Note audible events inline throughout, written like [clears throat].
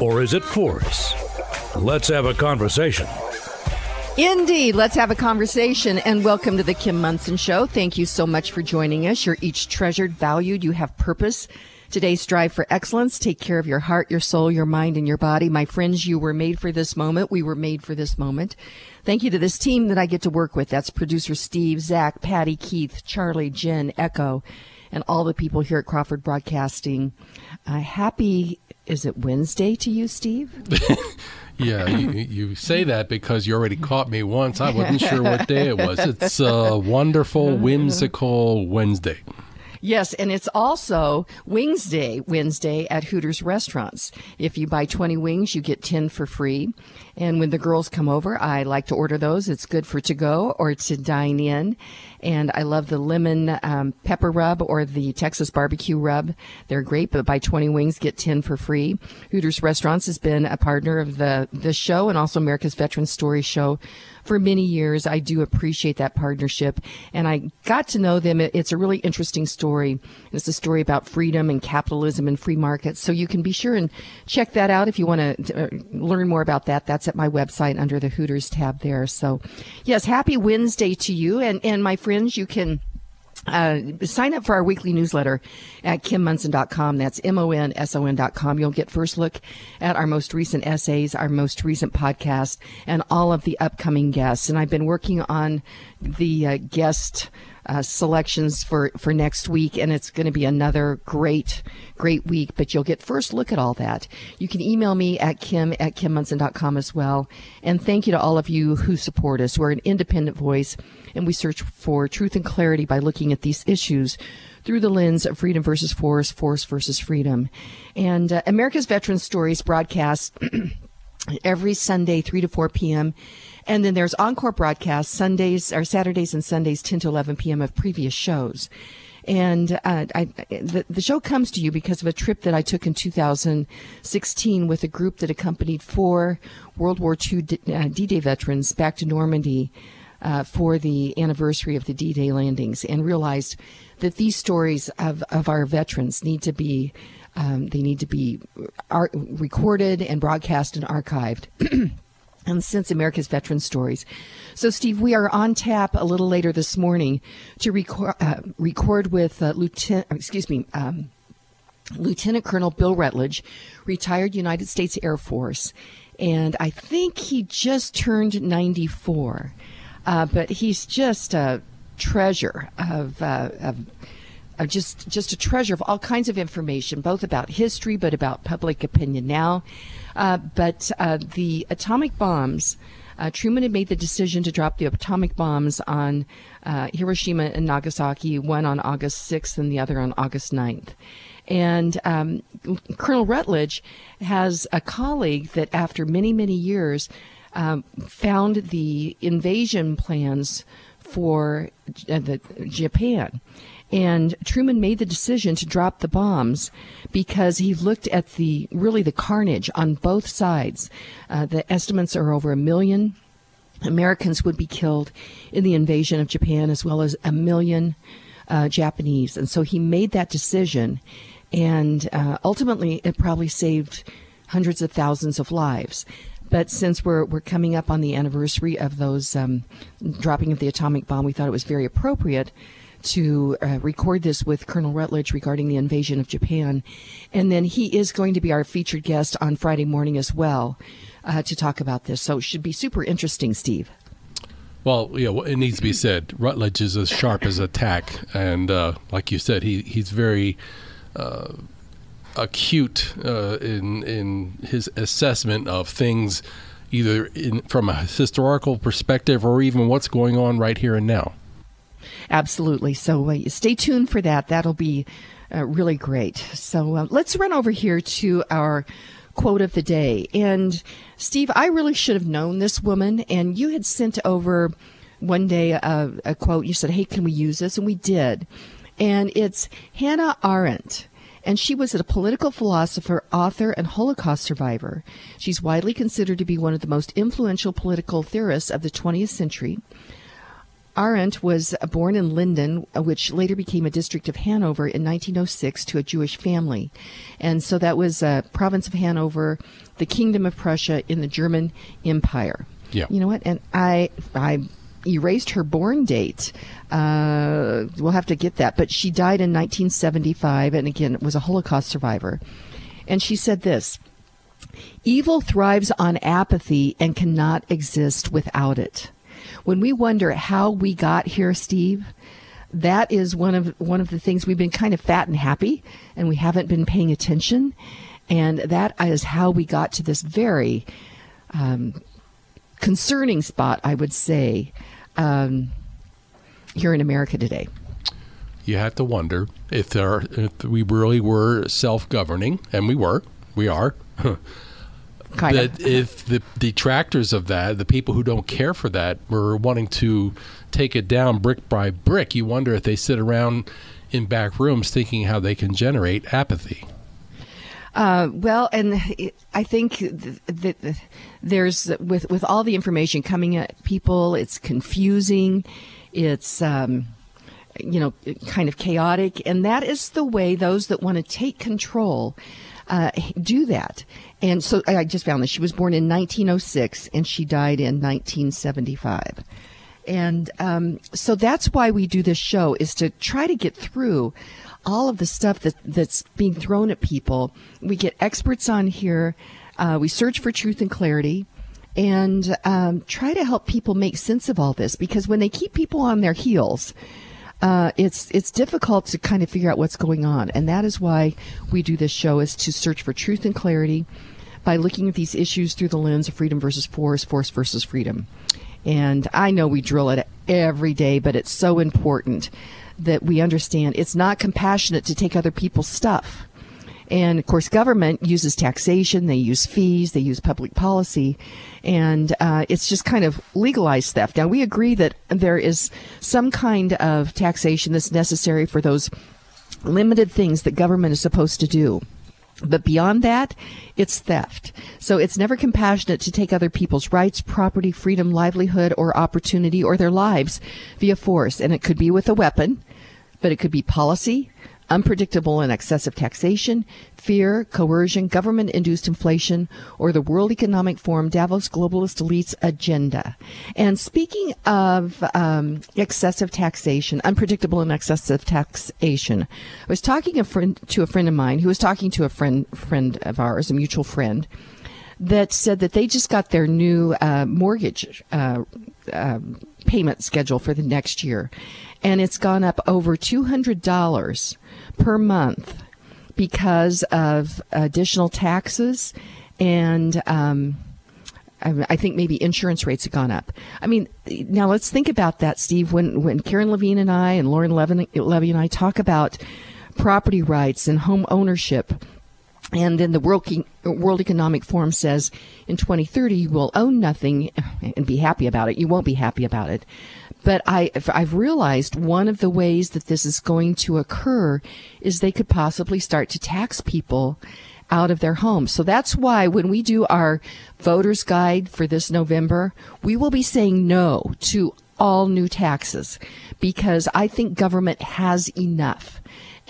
or is it force? Let's have a conversation. Indeed. Let's have a conversation and welcome to the Kim Monson Show. Thank you so much for joining us. You're each treasured, valued, you have purpose. Today, strive for excellence. Take care of your heart, your soul, your mind, and your body. My friends, you were made for this moment. We were made for this moment. Thank you to this team that I get to work with. That's producer Steve, Zach, Patty, Keith, Charlie, Jen, Echo, and all the people here at Crawford Broadcasting. Uh, happy, is it Wednesday to you, Steve? [laughs] Yeah, you, you, say that because you already caught me once. I wasn't sure what day it was. It's a wonderful, [laughs] whimsical Wednesday. Yes, and it's also Wings Day Wednesday at Hooters restaurants. If you buy 20 wings, you get 10 for free. And when the girls come over, I like to order those. It's good for to go or to dine in. And I love the lemon um, pepper rub or the Texas barbecue rub. They're great, but buy 20 wings, get 10 for free. Hooters Restaurants has been a partner of the, the show and also America's Veteran Story Show for many years. I do appreciate that partnership. And I got to know them. It's a really interesting story. It's a story about freedom and capitalism and free markets. So you can be sure and check that out if you want to uh, learn more about that. That's at my website under the Hooters tab there. So yes, happy Wednesday to you. And, and my friends, you can uh, sign up for our weekly newsletter at kimmonson.com. That's M-O-N-S-O-N.com. You'll get first look at our most recent essays, our most recent podcast, and all of the upcoming guests. And I've been working on the uh, guest uh, selections for, for next week, and it's going to be another great, great week. But you'll get first look at all that. You can email me at kim at kimmonson.com as well. And thank you to all of you who support us. We're an independent voice, and we search for truth and clarity by looking at these issues through the lens of freedom versus force, force versus freedom. And uh, America's Veteran Stories broadcast [clears throat] every Sunday, 3 to 4 p.m. And then there's encore broadcasts Sundays or Saturdays and Sundays, 10 to 11 p.m. of previous shows. And uh, I, the, the show comes to you because of a trip that I took in 2016 with a group that accompanied four World War II uh, D-Day veterans back to Normandy uh, for the anniversary of the D-Day landings, and realized that these stories of, of our veterans need to be um, they need to be art- recorded and broadcast and archived. [clears throat] and since America's Veteran Stories. So, Steve, we are on tap a little later this morning to record, uh, record with uh, Lieutenant, excuse me, um, Lieutenant Colonel Bill Rutledge, retired United States Air Force. And I think he just turned 94. Uh, but he's just a treasure of, uh, of uh, just just a treasure of all kinds of information, both about history, but about public opinion now. Uh, but uh, the atomic bombs. Uh, Truman had made the decision to drop the atomic bombs on uh, Hiroshima and Nagasaki, one on August 6th and the other on August 9th. And um, Colonel Rutledge has a colleague that, after many, many years, um, found the invasion plans for uh, the, Japan. And Truman made the decision to drop the bombs because he looked at the really the carnage on both sides. Uh, the estimates are over a million Americans would be killed in the invasion of Japan, as well as a million uh, Japanese. And so he made that decision, and uh, ultimately it probably saved hundreds of thousands of lives. But since we're we're coming up on the anniversary of those um, dropping of the atomic bomb, we thought it was very appropriate to uh, record this with Colonel Rutledge regarding the invasion of Japan. And then he is going to be our featured guest on Friday morning as well uh, to talk about this. So it should be super interesting, Steve. Well, yeah, it needs to be said. Rutledge is as sharp as a tack, and uh, like you said, he he's very uh, acute uh, in in his assessment of things, either in, from a historical perspective or even what's going on right here and now. Absolutely. So uh, stay tuned for that. That'll be uh, really great. So uh, let's run over here to our quote of the day. And Steve, I really should have known this woman, and you had sent over one day a, a quote. You said, "Hey, can we use this?" And we did. And it's Hannah Arendt and she was a political philosopher, author, and Holocaust survivor. She's widely considered to be one of the most influential political theorists of the 20th century. Arendt was born in Linden, which later became a district of Hanover in 1906 to a Jewish family. And so that was a province of Hanover, the Kingdom of Prussia in the German Empire. Yeah. You know what? And I, I erased her born date. Uh, we'll have to get that. But she died in 1975 and again was a Holocaust survivor. And she said this Evil thrives on apathy and cannot exist without it. When we wonder how we got here, Steve, that is one of one of the things we've been kind of fat and happy and we haven't been paying attention and that is how we got to this very um, concerning spot, I would say, um, here in America today. You have to wonder if there, if we really were self-governing, and we were, we are. [laughs] Kind that of. if the detractors of that, the people who don't care for that, were wanting to take it down brick by brick, you wonder if they sit around in back rooms thinking how they can generate apathy. Uh, well, and I think that there's with with all the information coming at people, it's confusing, it's um, you know kind of chaotic, and that is the way those that want to take control uh, do that. And so I just found this. she was born in 1906 and she died in 1975. And um, so that's why we do this show is to try to get through all of the stuff that, that's being thrown at people. We get experts on here. Uh, we search for truth and clarity and um, try to help people make sense of all this because when they keep people on their heels, uh, it's it's difficult to kind of figure out what's going on, and that is why we do this show is to search for truth and clarity by looking at these issues through the lens of freedom versus force, force versus freedom. And I know we drill it every day, but it's so important that we understand it's not compassionate to take other people's stuff. And of course, government uses taxation, they use fees, they use public policy, and uh, it's just kind of legalized theft. Now, we agree that there is some kind of taxation that's necessary for those limited things that government is supposed to do. But beyond that, it's theft. So it's never compassionate to take other people's rights, property, freedom, livelihood, or opportunity, or their lives via force. And it could be with a weapon, but it could be policy, unpredictable and excessive taxation, fear, coercion, government induced inflation, or the World Economic Forum Davos globalist elites agenda. And speaking of um, excessive taxation, unpredictable and excessive taxation, I was talking a friend, to a friend of mine who was talking to a friend friend of ours, a mutual friend. That said that they just got their new uh, mortgage uh, uh, payment schedule for the next year, and it's gone up over two hundred dollars per month because of additional taxes and um, I, think maybe insurance rates have gone up. I mean, now let's think about that, Steve. When when Karen Levine and I and Lauren Levy and I talk about property rights and home ownership. And then the World, Economic Forum says in 2030 you will own nothing and be happy about it. You won't be happy about it. But I, I've realized one of the ways that this is going to occur is they could possibly start to tax people out of their homes. So that's why when we do our voters guide for this November, we will be saying no to all new taxes because I think government has enough.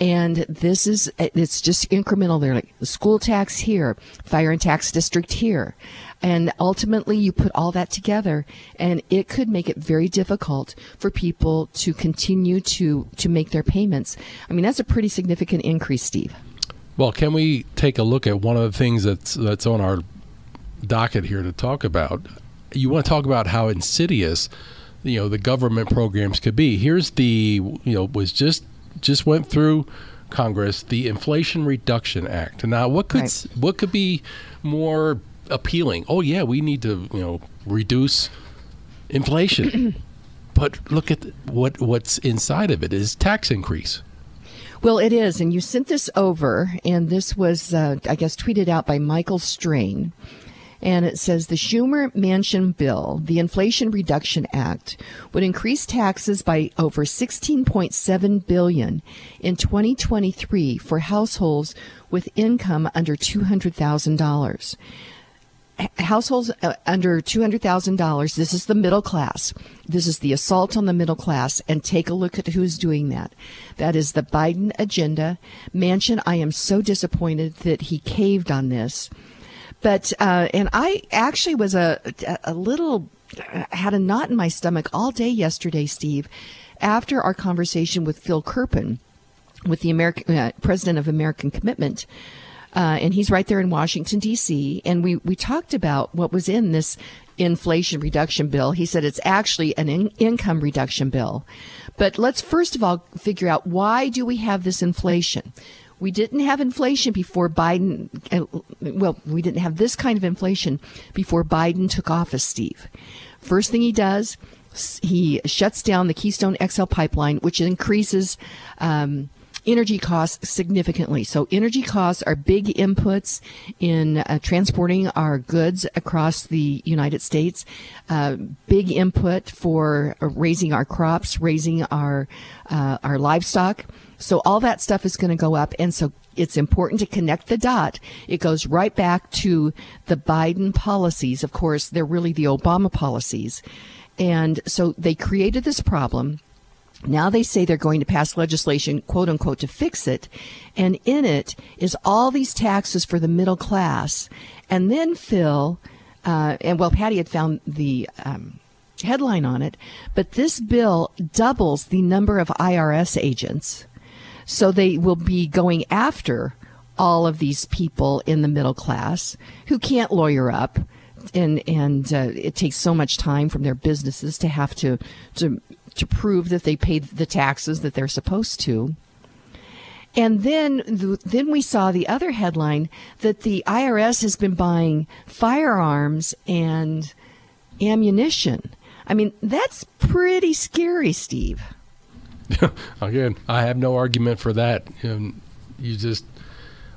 And this is, it's just incremental. They're like the school tax here, fire and tax district here. And ultimately, you put all that together, and it could make it very difficult for people to continue to, to make their payments. I mean, that's a pretty significant increase, Steve. Well, can we take a look at one of the things that's that's on our docket here to talk about? You want to talk about how insidious, you know, the government programs could be. Here's the, you know, was just just went through Congress the Inflation Reduction Act. Now, what could Right. what could be more appealing? Oh yeah, we need to you know reduce inflation, [clears throat] but look at what what's inside of it is tax increase. Well, it is. And you sent this over, and this was, uh, I guess, tweeted out by Michael Strain. And it says the Schumer Manchin bill, the Inflation Reduction Act, would increase taxes by over 16.7 billion in 2023 for households with income under $200,000 households uh, under $200,000, this is the middle class. This is the assault on the middle class. And take a look at who's doing that. That is the Biden agenda. Manchin, I am so disappointed that he caved on this. But, uh, and I actually was a, a little, had a knot in my stomach all day yesterday, Steve, after our conversation with Phil Kerpen, with the American, uh, president of American Commitment uh, and he's right there in Washington D.C. And we we talked about what was in this inflation reduction bill. He said it's actually an in- income reduction bill. But let's first of all figure out why do we have this inflation? We didn't have inflation before Biden. Uh, well, we didn't have this kind of inflation before Biden took office, Steve. First thing he does, he shuts down the Keystone XL pipeline, which increases um, energy costs significantly. So energy costs are big inputs in uh, transporting our goods across the United States. Uh, big input for raising our crops, raising our uh, our livestock. So all that stuff is going to go up, and so it's important to connect the dot. It goes right back to the Biden policies. Of course, they're really the Obama policies. And so they created this problem now they say they're going to pass legislation, quote unquote, to fix it. And in it is all these taxes for the middle class. And then Phil, uh, and well, Patty had found the um, headline on it, but this bill doubles the number of IRS agents. So they will be going after all of these people in the middle class who can't lawyer up and and uh, it takes so much time from their businesses to have to to to prove that they paid the taxes that they're supposed to. And then, then we saw the other headline that the IRS has been buying firearms and ammunition. I mean, that's pretty scary, Steve. [laughs] Again, I have no argument for that. You, you just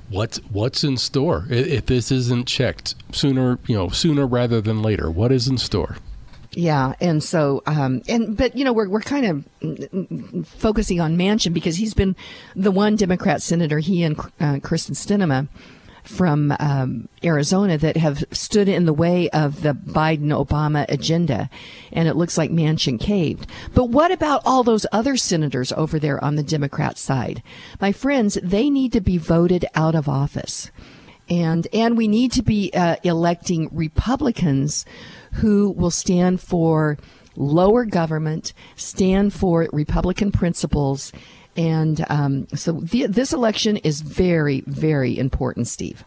what's what's in store if this isn't checked sooner, you know, sooner rather than later. What is in store? Yeah, and so, um, and but you know, we're we're kind of focusing on Manchin because he's been the one Democrat senator, he and uh, Kyrsten Sinema from um, Arizona, that have stood in the way of the Biden Obama agenda, and it looks like Manchin caved. But what about all those other senators over there on the Democrat side, my friends? They need to be voted out of office and and we need to be uh, electing Republicans who will stand for lower government, stand for Republican principles. And um, so the, this election is very, very important, Steve.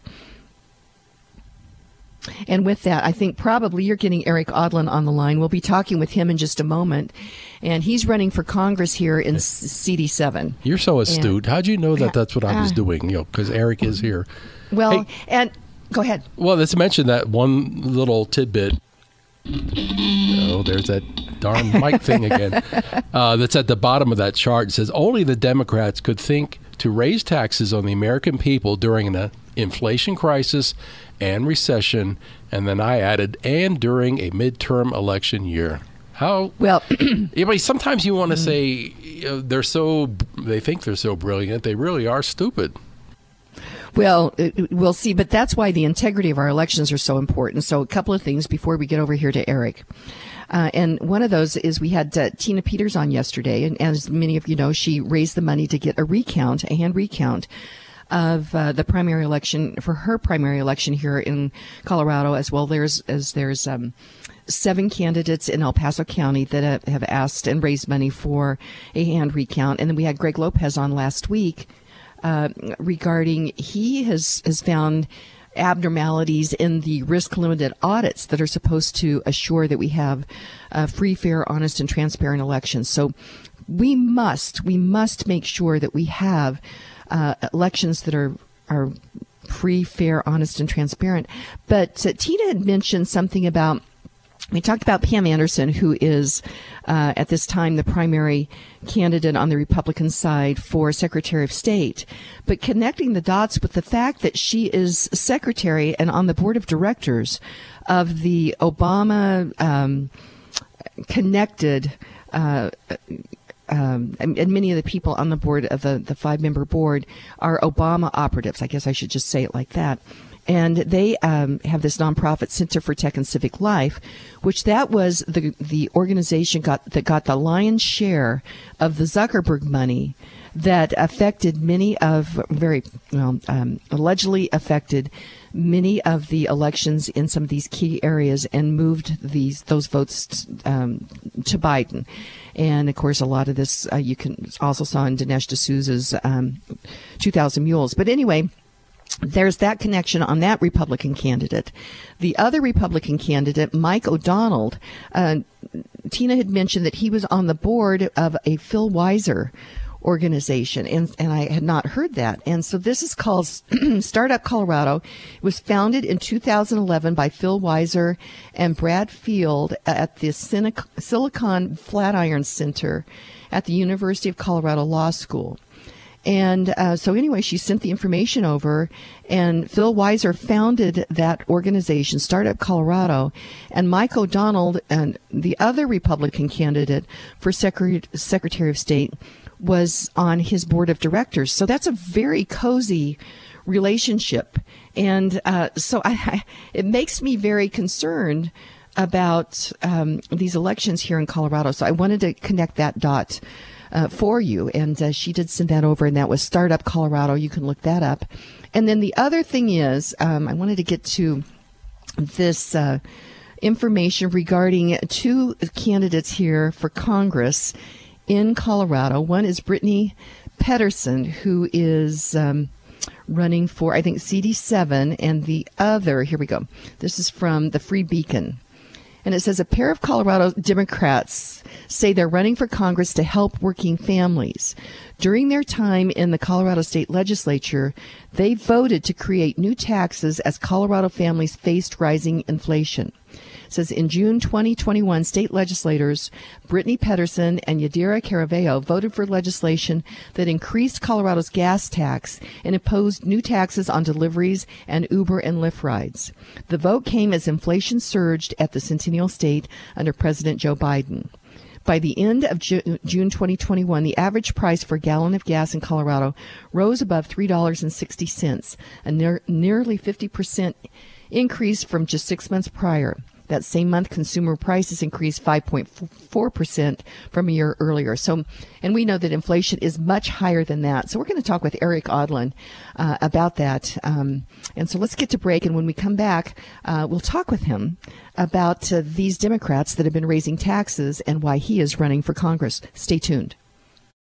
And with that, I think probably you're getting Erik Aadland on the line. We'll be talking with him in just a moment. And he's running for Congress here in CD7. You're so astute. And, How'd you know that that's what I was uh, doing? You know, because Erik is here. Well, hey, and go ahead. Well, let's mention that one little tidbit Oh, there's that darn mic thing again. [laughs] Uh, that's at the bottom of that chart. It says only the Democrats could think to raise taxes on the American people during an inflation crisis and recession. And then I added, and during a midterm election year. How well? [clears throat] yeah, sometimes you want to say you know, they're so they think they're so brilliant. They really are stupid. Well, we'll see, but that's why the integrity of our elections are so important. So, a couple of things before we get over here to Erik. Uh, and one of those is we had uh, Tina Peters on yesterday, and as many of you know, she raised the money to get a recount, a hand recount of uh, the primary election for her primary election here in Colorado as well. There's as there's um, seven candidates in El Paso County that have asked and raised money for a hand recount, and then we had Greg Lopez on last week uh, regarding he has has found abnormalities in the risk limited audits that are supposed to assure that we have uh, free, fair, honest, and transparent elections. So we must we must make sure that we have uh, elections that are are free, fair, honest, and transparent. But uh, Tina had mentioned something about we talked about Pam Anderson, who is uh, at this time the primary candidate on the Republican side for Secretary of State, but connecting the dots with the fact that she is secretary and on the board of directors of the Obama um, connected. Uh, um, and, many of the people on the board of the, the five member board are Obama operatives. I guess I should just say it like that and they um, have this nonprofit Center for Tech and Civic Life, which that was the the organization got that got the lion's share of the Zuckerberg money that affected many of very well um, allegedly affected many of the elections in some of these key areas and moved these those votes um, to Biden. And of course, a lot of this uh, you can also saw in Dinesh D'Souza's um, 2,000 Mules. But anyway there's that connection on that Republican candidate. The other Republican candidate, Mike O'Donnell, uh, Tina had mentioned that he was on the board of a Phil Weiser organization, and, and I had not heard that. And so this is called [clears throat] Startup Colorado. It was founded in 2011 by Phil Weiser and Brad Feld at the Silicon Flatiron Center at the University of Colorado Law School. And uh, so, anyway, she sent the information over, and Phil Weiser founded that organization, Startup Colorado. And Mike O'Donnell, and the other Republican candidate for Secretary, Secretary of State, was on his board of directors. So that's a very cozy relationship. And uh, so I, I, it makes me very concerned about um, these elections here in Colorado. So I wanted to connect that dot uh, for you. And uh, she did send that over, and that was Startup Colorado. You can look that up. And then the other thing is, um, I wanted to get to this uh, information regarding two candidates here for Congress in Colorado. One is Brittany Pettersen, who is. Um, running for, I think, CD7, and the other, here we go. This is from the Free Beacon. And it says a pair of Colorado Democrats say they're running for Congress to help working families. During their time in the Colorado state legislature, they voted to create new taxes as Colorado families faced rising inflation says in June 2021, state legislators Brittany Pettersen and Yadira Caraveo voted for legislation that increased Colorado's gas tax and imposed new taxes on deliveries and Uber and Lyft rides. The vote came as inflation surged at the Centennial State under President Joe Biden. By the end of June 2021, the average price for a gallon of gas in Colorado rose above $3.60, a near, nearly 50% increase from just six months prior. That same month, consumer prices increased 5.4% from a year earlier. So, and we know that inflation is much higher than that. So we're going to talk with Erik Aadland uh, about that. Um, and so let's get to break. And when we come back, uh, we'll talk with him about uh, these Democrats that have been raising taxes and why he is running for Congress. Stay tuned.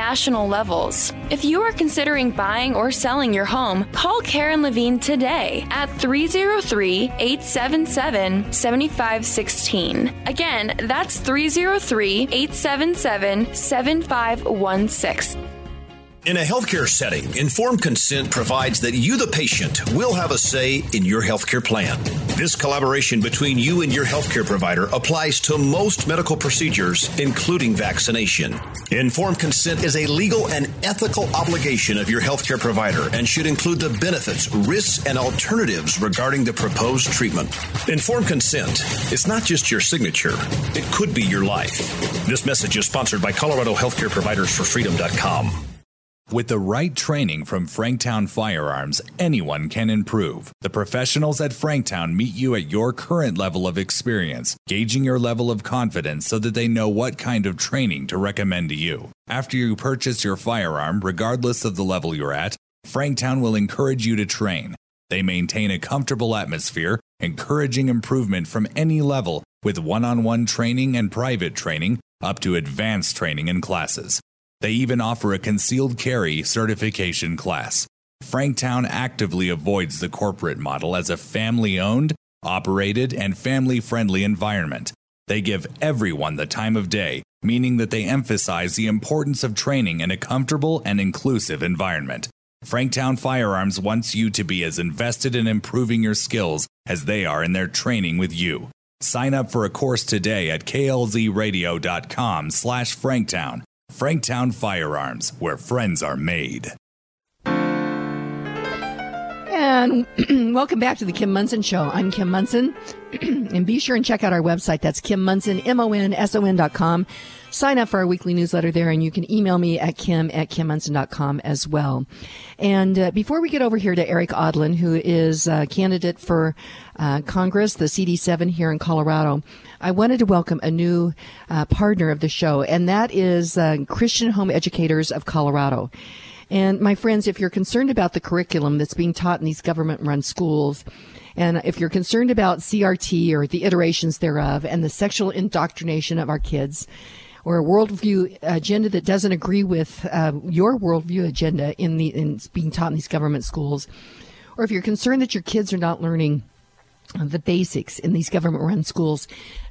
national levels. If you are considering buying or selling your home, call Karen Levine today at 303 877 7516. Again, that's 303 877 7516. In a healthcare setting, informed consent provides that you, the patient, will have a say in your healthcare plan. This collaboration between you and your healthcare provider applies to most medical procedures, including vaccination. Informed consent is a legal and ethical obligation of your healthcare provider and should include the benefits, risks, and alternatives regarding the proposed treatment. Informed consent is not just your signature, it could be your life. This message is sponsored by Colorado Healthcare Providers for Freedom.com. With the right training from Franktown Firearms, anyone can improve. The professionals at Franktown meet you at your current level of experience, gauging your level of confidence so that they know what kind of training to recommend to you. After you purchase your firearm, regardless of the level you're at, Franktown will encourage you to train. They maintain a comfortable atmosphere encouraging improvement from any level with one on one training and private training up to advanced training and classes. They even offer a concealed carry certification class. Franktown actively avoids the corporate model as a family owned, operated, and family friendly environment. They give everyone the time of day, meaning that they emphasize the importance of training in a comfortable and inclusive environment. Franktown Firearms wants you to be as invested in improving your skills as they are in their training with you. Sign up for a course today at klzradio.com slash franktown. Franktown Firearms, where friends are made. And [clears throat] welcome back to the Kim Monson Show. I'm Kim Monson. [clears throat] and be sure and check out our website. That's Kim Monson, M-O-N-S-O-N dot com. Sign up for our weekly newsletter there, and you can email me at kim at kimmonson.com as well. And uh, before we get over here to Erik Aadland, who is a candidate for uh, Congress, the CD7 here in Colorado, I wanted to welcome a new uh, partner of the show, and that is uh, Christian Home Educators of Colorado. And my friends, if you're concerned about the curriculum that's being taught in these government run schools, and if you're concerned about CRT or the iterations thereof and the sexual indoctrination of our kids, or a worldview agenda that doesn't agree with uh, your worldview agenda in the in being taught in these government schools, or if you're concerned that your kids are not learning the basics in these government run schools,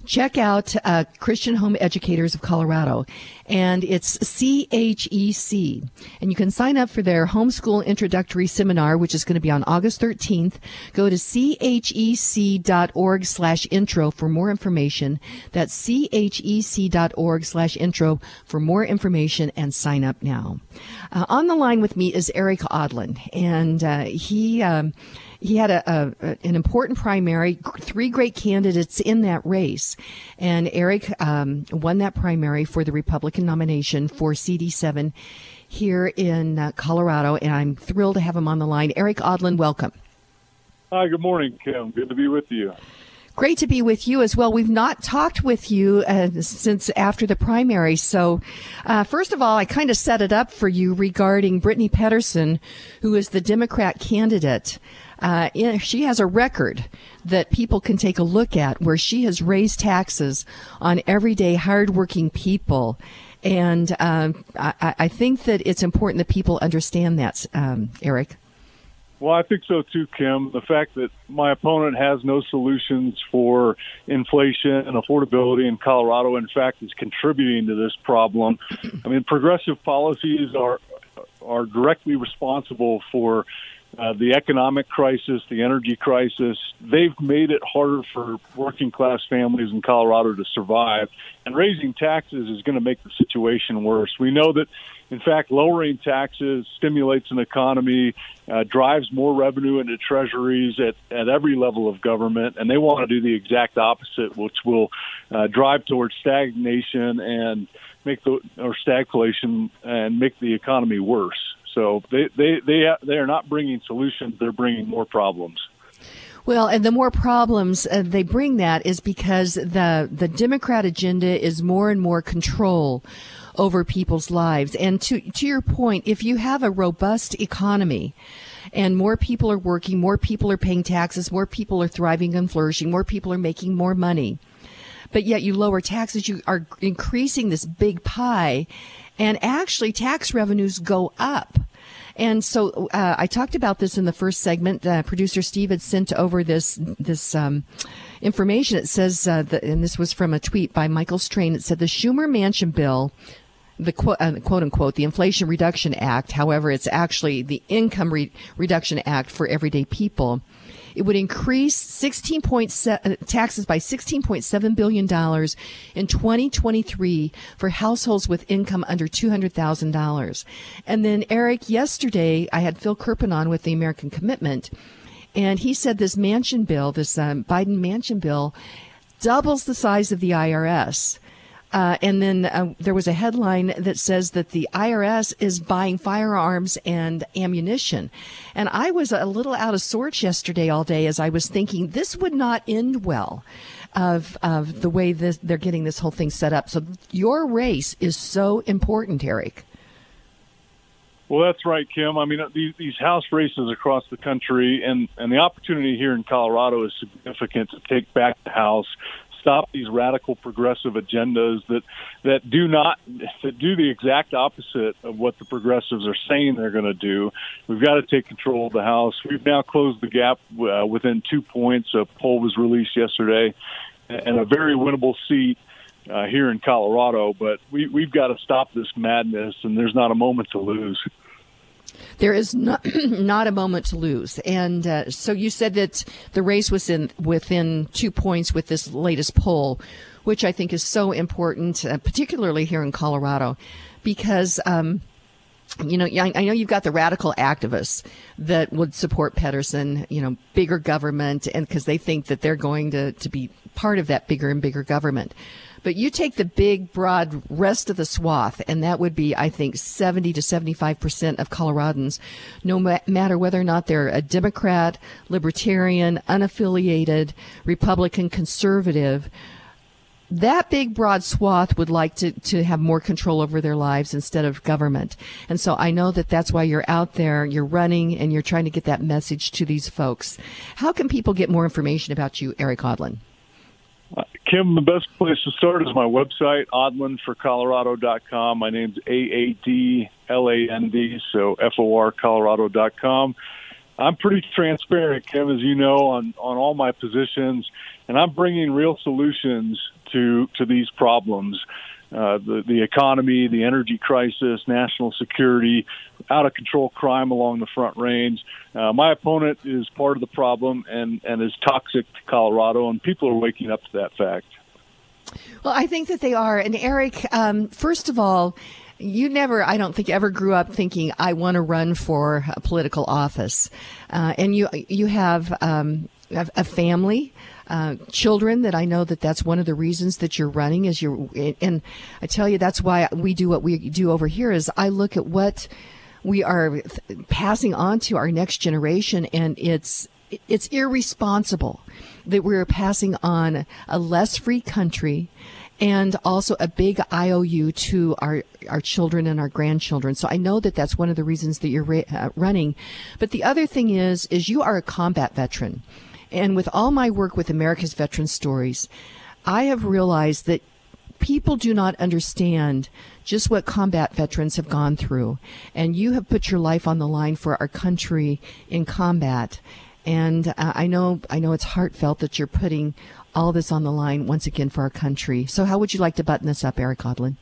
check out uh, Christian Home Educators of Colorado. And it's CHEC. And you can sign up for their homeschool introductory seminar, which is going to be on August 13th. Go to chec.org slash intro for more information. That's chec.org slash intro for more information and sign up now. Uh, on the line with me is Erik Aadland. And uh, he... Um, he had a, a, an important primary, three great candidates in that race, and Erik um, won that primary for the Republican nomination for CD7 here in uh, Colorado, and I'm thrilled to have him on the line. Erik Aadland, welcome. Hi, good morning, Kim. Good to be with you. Great to be with you as well. We've not talked with you uh, since after the primary. So, uh, first of all, I kind of set it up for you regarding Brittany Pettersen, who is the Democrat candidate. Uh, she has a record that people can take a look at where she has raised taxes on everyday hardworking people. And um, I, I, think that it's important that people understand that, um, Erik. Well, I think so too, Kim. The fact that my opponent has no solutions for inflation and affordability in Colorado, in fact, is contributing to this problem. I mean, progressive policies are are directly responsible for uh, the economic crisis, the energy crisis, they've made it harder for working class families in Colorado to survive. And raising taxes is going to make the situation worse. We know that, in fact, lowering taxes stimulates an economy, uh, drives more revenue into treasuries at, at every level of government, and they want to do the exact opposite, which will uh, drive towards stagnation and make the or stagflation and make the economy worse. So they they they they are not bringing solutions; they're bringing more problems. Well, and the more problems uh, they bring that is because the the Democrat agenda is more and more control over people's lives. And to to your point, if you have a robust economy and more people are working, more people are paying taxes, more people are thriving and flourishing, more people are making more money. But yet you lower taxes, you are increasing this big pie and actually tax revenues go up. And so uh, I talked about this in the first segment. Uh, Producer Steve had sent over this this um, information. It says, uh, that, and this was from a tweet by Michael Strain. It said the Schumer Manchin bill the quote, uh, quote, unquote the Inflation Reduction Act. However, it's actually the Income Re- Reduction Act for everyday people. It would increase 16 uh, taxes by 16.7 billion dollars in 2023 for households with income under $200,000. And then Erik, yesterday I had Phil Kerpen on with the American Commitment, and he said this Manchin bill, this um, Biden Manchin bill, doubles the size of the IRS. Uh, and then uh, there was a headline that says that the IRS is buying firearms and ammunition. And I was a little out of sorts yesterday all day as I was thinking this would not end well of, of the way this, they're getting this whole thing set up. So your race is so important, Erik. Well, that's right, Kim. I mean, these, these House races across the country, and and the opportunity here in Colorado is significant to take back the House, stop these radical progressive agendas that that do not that do the exact opposite of what the progressives are saying they're going to do. We've got to take control of the House. We've now closed the gap uh, within two points. A poll was released yesterday, and a very winnable seat uh, here in Colorado. But we, we've got to stop this madness, and there's not a moment to lose. There is not, [clears throat] not a moment to lose. And uh, so you said that the race was in within two points with this latest poll, which I think is so important, uh, particularly here in Colorado, because. Um, you know, I know you've got the radical activists that would support Pettersen, you know, bigger government, and because they think that they're going to, to be part of that bigger and bigger government. But you take the big, broad rest of the swath, and that would be, I think, 70 to 75% of Coloradans, no ma- matter whether or not they're a Democrat, Libertarian, unaffiliated, Republican, conservative. That big, broad swath would like to, to have more control over their lives instead of government. And so I know that that's why you're out there, you're running, and you're trying to get that message to these folks. How can people get more information about you, Erik Aadland? Kim, the best place to start is my website, aadlandforcolorado.com. My name's A-A-D-L-A-N-D, so F-O-R Colorado.com. I'm pretty transparent, Kim, as you know, on, on all my positions, and I'm bringing real solutions to, to these problems uh, the, the economy, the energy crisis, national security, out of control crime along the Front Range. Uh, my opponent is part of the problem and, and is toxic to Colorado, and people are waking up to that fact. Well, I think that they are. And Erik, um, first of all, you never, I don't think, ever grew up thinking I want to run for a political office, uh, and you you have um, a family uh, children that I know that that's one of the reasons that you're running is you're, and I tell you, that's why we do what we do over here is I look at what we are passing on to our next generation and it's, it's irresponsible that we're passing on a less free country and also a big IOU to our our children and our grandchildren. So I know that that's one of the reasons that you're ra- uh, running. But the other thing is is you are a combat veteran. And with all my work with America's Veteran Stories, I have realized that people do not understand just what combat veterans have gone through. And you have put your life on the line for our country in combat. And uh, I know, I know it's heartfelt that you're putting all this on the line once again for our country. So how would you like to button this up, Erik Aadland?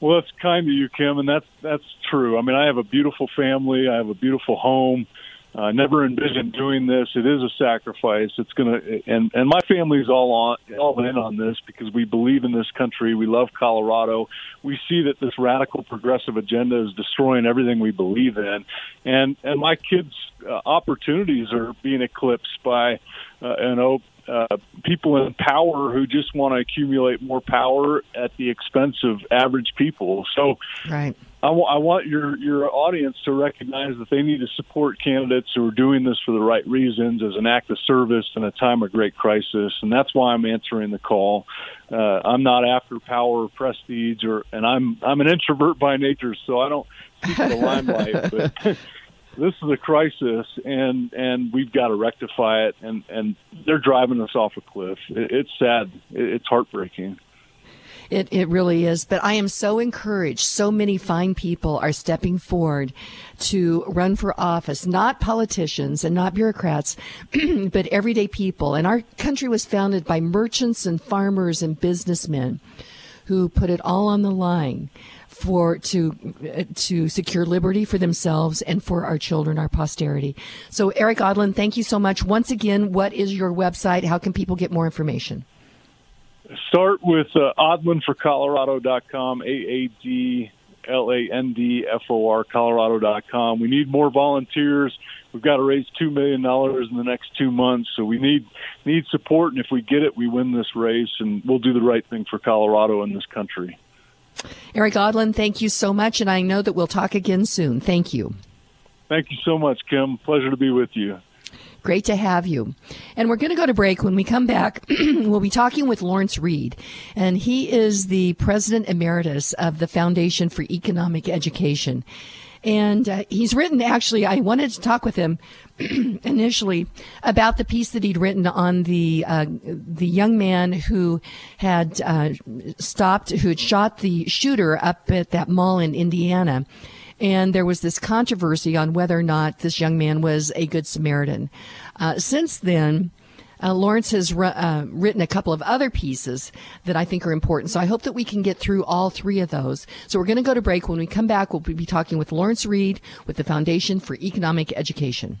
Well, that's kind of you, Kim, and that's that's true. I mean, I have a beautiful family. I have a beautiful home. I uh, never envisioned doing this. It is a sacrifice. It's gonna, and and my family's all on, all in on this because we believe in this country. We love Colorado. We see that this radical progressive agenda is destroying everything we believe in, and and my kids' uh, opportunities are being eclipsed by, uh, you know, uh, people in power who just want to accumulate more power at the expense of average people. So, right. I, w- I want your your audience to recognize that they need to support candidates who are doing this for the right reasons as an act of service in a time of great crisis, and that's why I'm answering the call. Uh, I'm not after power or prestige, or and I'm I'm an introvert by nature, so I don't seek the limelight. [laughs] but [laughs] this is a crisis, and and we've got to rectify it. And and they're driving us off a cliff. It, it's sad. It, it's heartbreaking. It, it really is. But I am so encouraged. So many fine people are stepping forward to run for office, not politicians and not bureaucrats, [clears throat] but everyday people. And our country was founded by merchants and farmers and businessmen who put it all on the line for to uh, to secure liberty for themselves and for our children, our posterity. So, Erik Aadland, thank you so much. Once again, what is your website? How can people get more information? Start with uh, aadlandforcolorado.com, A-A-D-L-A-N-D-F-O-R, colorado.com. We need more volunteers. We've got to raise $2 million in the next two months, so we need need support, and if we get it, we win this race, and we'll do the right thing for Colorado and this country. Erik Aadland, thank you so much, and I know that we'll talk again soon. Thank you. Thank you so much, Kim. Pleasure to be with you. Great to have you. And we're going to go to break. When we come back, [clears throat] we'll be talking with Lawrence Reed, and he is the president emeritus of the Foundation for Economic Education. And uh, he's written, actually, I wanted to talk with him [clears throat] initially about the piece that he'd written on the uh, the young man who had uh, stopped, who had shot the shooter up at that mall in Indiana. And there was this controversy on whether or not this young man was a good Samaritan. Uh, since then, uh, Lawrence has uh, written a couple of other pieces that I think are important. So I hope that we can get through all three of those. So we're going to go to break. When we come back, we'll be talking with Lawrence Reed with the Foundation for Economic Education.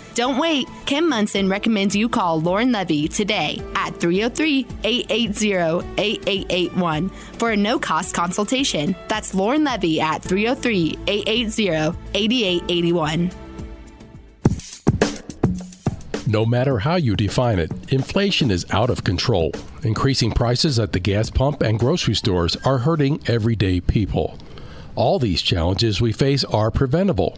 Don't wait. Kim Monson recommends you call Lauren Levy today at 303 880 8881 for a no cost consultation. That's Lauren Levy at 303 880 8881. No matter how you define it, inflation is out of control. Increasing prices at the gas pump and grocery stores are hurting everyday people. All these challenges we face are preventable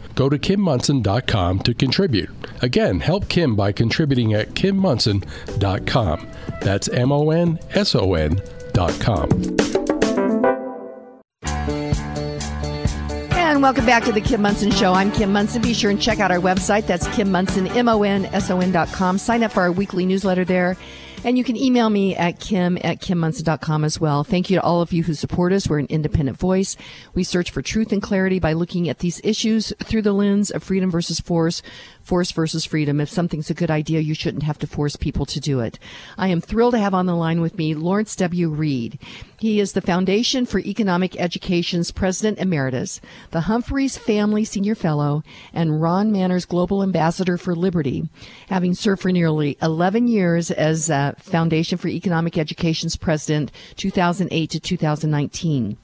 go to kimmonson.com to contribute. Again, help Kim by contributing at kimmonson.com. That's M O N S O N.com. And welcome back to the Kim Monson Show. I'm Kim Monson. Be sure and check out our website. That's Kim Monson, M O N S O N.com. Sign up for our weekly newsletter there. And you can email me at kim at kimmonson.com as well. Thank you to all of you who support us. We're an independent voice. We search for truth and clarity by looking at these issues through the lens of freedom versus force, force versus freedom. If something's a good idea, you shouldn't have to force people to do it. I am thrilled to have on the line with me Lawrence W. Reed. He is the Foundation for Economic Education's President Emeritus, the Humphreys Family Senior Fellow, and Ron Manners Global Ambassador for Liberty, having served for nearly 11 years as uh, Foundation for Economic Education's President 2008 to 2019.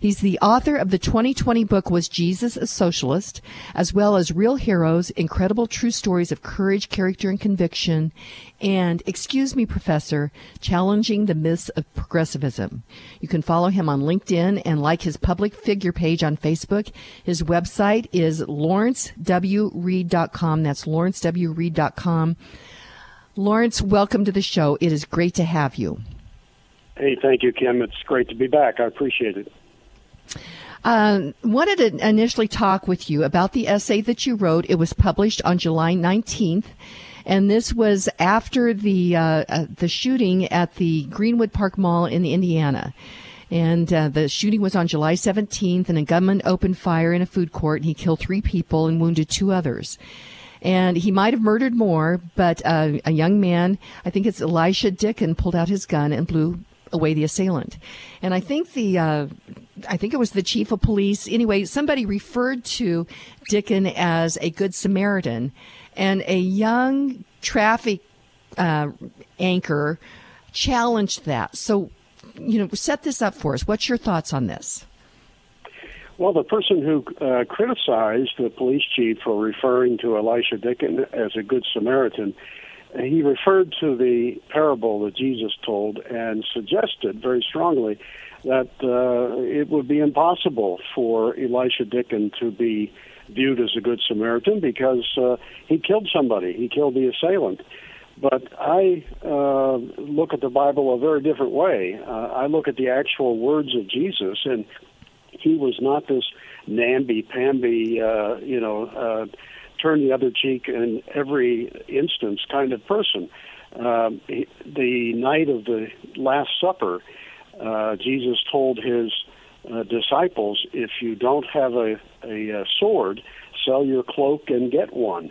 He's the author of the 2020 book Was Jesus a Socialist, as well as Real Heroes, Incredible True Stories of Courage, Character, and Conviction, and Excuse Me, Professor, Challenging the Myths of Progressivism. You can follow him on LinkedIn and like his public figure page on Facebook. His website is lawrencewreed.com. That's lawrencewreed.com. Lawrence, welcome to the show. It is great to have you. Hey, thank you, Kim. It's great to be back. I appreciate it. Um, wanted to initially talk with you about the essay that you wrote. It was published on July 19th, and this was after the uh, uh, the shooting at the Greenwood Park Mall in Indiana. And uh, the shooting was on July 17th, and a gunman opened fire in a food court, and he killed three people and wounded two others. And he might have murdered more, but uh, a young man, I think it's Elisjsha Dicken, pulled out his gun and blew away the assailant. And I think the uh, I think it was the chief of police. Anyway, somebody referred to Dicken as a good Samaritan, and a young traffic uh, anchor challenged that. So, you know, set this up for us. What's your thoughts on this? Well, the person who uh, criticized the police chief for referring to Elisjsha Dicken as a good Samaritan he referred to the parable that Jesus told and suggested very strongly that uh, it would be impossible for Elisjsha Dicken to be viewed as a good Samaritan because uh, he killed somebody. He killed the assailant. But I uh, look at the Bible a very different way. Uh, I look at the actual words of Jesus, and he was not this namby-pamby, uh, you know, uh, turn the other cheek in every instance kind of person. Um, the night of the Last Supper, uh, Jesus told his uh, disciples, if you don't have a, a, a sword, sell your cloak and get one.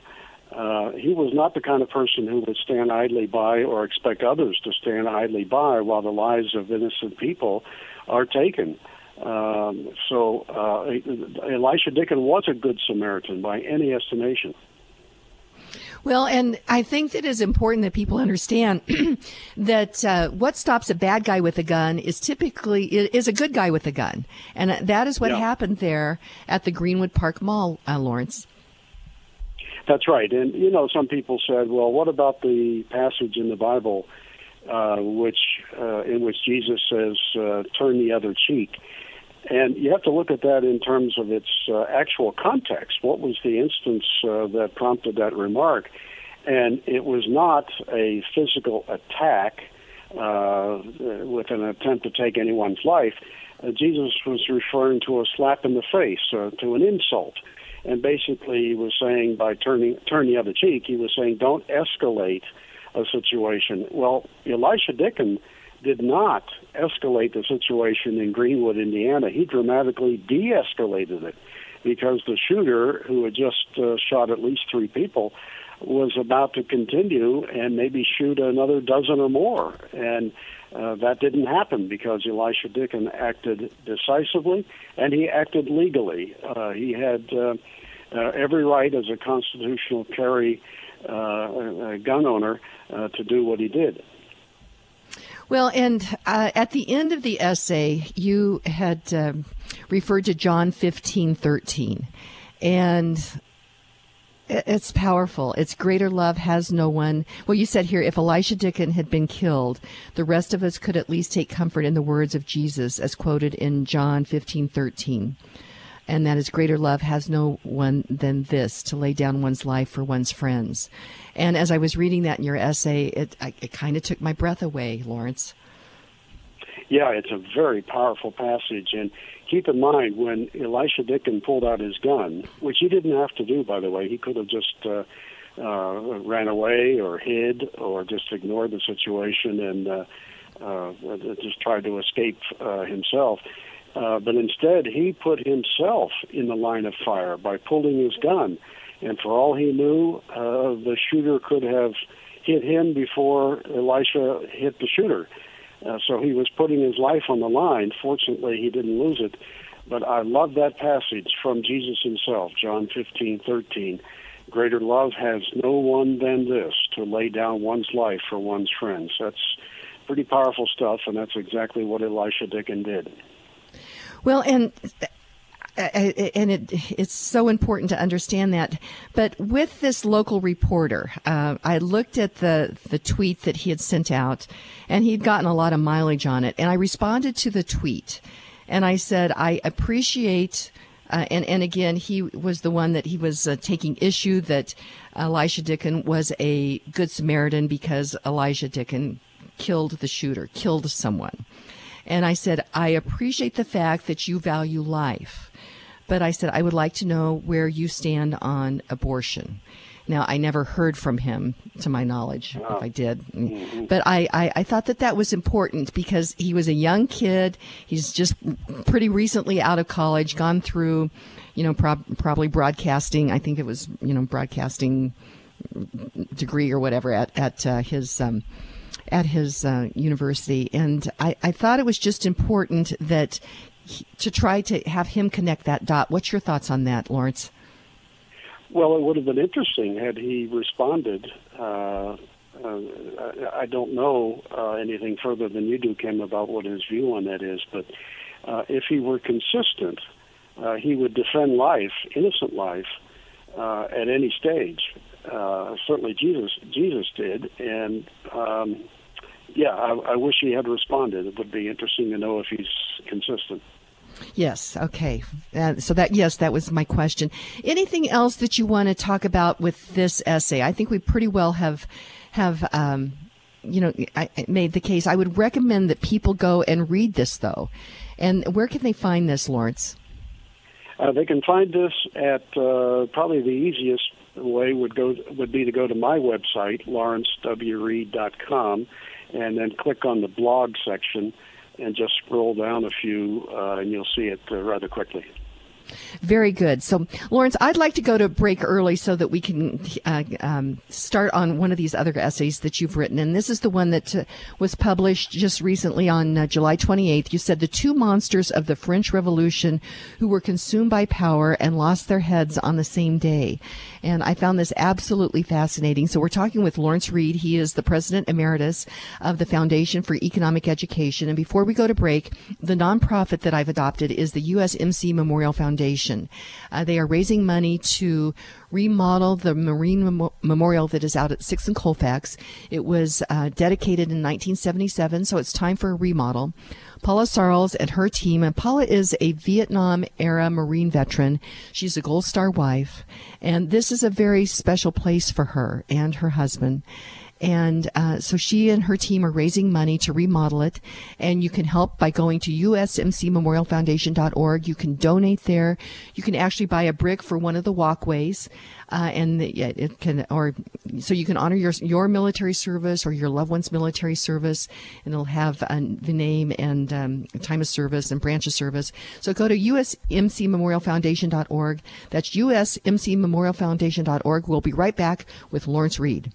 Uh, he was not the kind of person who would stand idly by or expect others to stand idly by while the lives of innocent people are taken. Um, so uh, Elisjsha Dicken was a good Samaritan by any estimation. Well, and I think that it's important that people understand [clears throat] that uh, what stops a bad guy with a gun is typically is a good guy with a gun, and that is what yeah. happened there at the Greenwood Park Mall, uh, Lawrence. That's right, and you know, some people said, "Well, what about the passage in the Bible, uh, which uh, in which Jesus says, uh, turn the other cheek?" And you have to look at that in terms of its uh, actual context. What was the instance uh, that prompted that remark? And it was not a physical attack uh, with an attempt to take anyone's life. Uh, Jesus was referring to a slap in the face, uh, to an insult. And basically, he was saying by turning turn the other cheek, he was saying, don't escalate a situation. Well, Elisjsha Dicken did not escalate the situation in Greenwood, Indiana. He dramatically de escalated it because the shooter, who had just uh, shot at least three people, was about to continue and maybe shoot another dozen or more. And uh, that didn't happen because Elisjsha Dicken acted decisively and he acted legally. Uh, he had uh, uh, every right as a constitutional carry uh, gun owner uh, to do what he did. Well, and uh, at the end of the essay, you had um, referred to John fifteen thirteen, and it's powerful. It's greater love has no one. Well, you said here, if Elisjsha Dicken had been killed, the rest of us could at least take comfort in the words of Jesus, as quoted in John fifteen thirteen and that is greater love has no one than this to lay down one's life for one's friends. And as I was reading that in your essay, it, it kind of took my breath away, Lawrence. Yeah, it's a very powerful passage. And keep in mind, when Elisjsha Dicken pulled out his gun, which he didn't have to do, by the way, he could have just uh, uh, ran away or hid or just ignored the situation and uh, uh, just tried to escape uh, himself. Uh, but instead, he put himself in the line of fire by pulling his gun. And for all he knew, uh, the shooter could have hit him before Elisjsha hit the shooter. Uh, so he was putting his life on the line. Fortunately, he didn't lose it. But I love that passage from Jesus himself, John 15, 13. Greater love has no one than this, to lay down one's life for one's friends. That's pretty powerful stuff, and that's exactly what Elisjsha Dicken did. Well, and uh, and it, it's so important to understand that. But with this local reporter, uh, I looked at the the tweet that he had sent out, and he'd gotten a lot of mileage on it. And I responded to the tweet, and I said, I appreciate. Uh, and and again, he was the one that he was uh, taking issue that Elisjsha Dicken was a good Samaritan because Elijah Dicken killed the shooter, killed someone. And I said, I appreciate the fact that you value life, but I said, I would like to know where you stand on abortion. Now, I never heard from him, to my knowledge, if I did. Mm-hmm. But I, I, I, thought that that was important because he was a young kid. He's just pretty recently out of college, gone through, you know, prob- probably broadcasting. I think it was, you know, broadcasting degree or whatever at, at uh, his. Um, at his uh, university, and I, I thought it was just important that he, to try to have him connect that dot. What's your thoughts on that, Lawrence? Well, it would have been interesting had he responded. Uh, uh, I don't know uh, anything further than you do, Kim, about what his view on that is, but uh, if he were consistent, uh, he would defend life, innocent life, uh, at any stage. Uh, certainly, Jesus Jesus did, and um, yeah, I, I wish he had responded. It would be interesting to know if he's consistent. Yes. Okay. Uh, so that yes, that was my question. Anything else that you want to talk about with this essay? I think we pretty well have have um, you know I, I made the case. I would recommend that people go and read this though. And where can they find this, Lawrence? Uh, they can find this at uh, probably the easiest way would go would be to go to my website lawrencewreed.com and then click on the blog section and just scroll down a few, uh, and you'll see it uh, rather quickly. Very good. So, Lawrence, I'd like to go to break early so that we can uh, um, start on one of these other essays that you've written. And this is the one that uh, was published just recently on uh, July 28th. You said the two monsters of the French Revolution who were consumed by power and lost their heads on the same day. And I found this absolutely fascinating. So, we're talking with Lawrence Reed. He is the president emeritus of the Foundation for Economic Education. And before we go to break, the nonprofit that I've adopted is the USMC Memorial Foundation. Uh, they are raising money to remodel the Marine Mem- Memorial that is out at 6th and Colfax. It was uh, dedicated in 1977, so it's time for a remodel. Paula Sarles and her team, and Paula is a Vietnam era Marine veteran. She's a Gold Star wife, and this is a very special place for her and her husband. And uh, so she and her team are raising money to remodel it. And you can help by going to usmcmemorialfoundation.org. You can donate there. You can actually buy a brick for one of the walkways. Uh, and it can, or so you can honor your your military service or your loved one's military service, and it'll have uh, the name and um, time of service and branch of service. So go to usmcmemorialfoundation.org. That's usmcmemorialfoundation.org. We'll be right back with Lawrence Reed.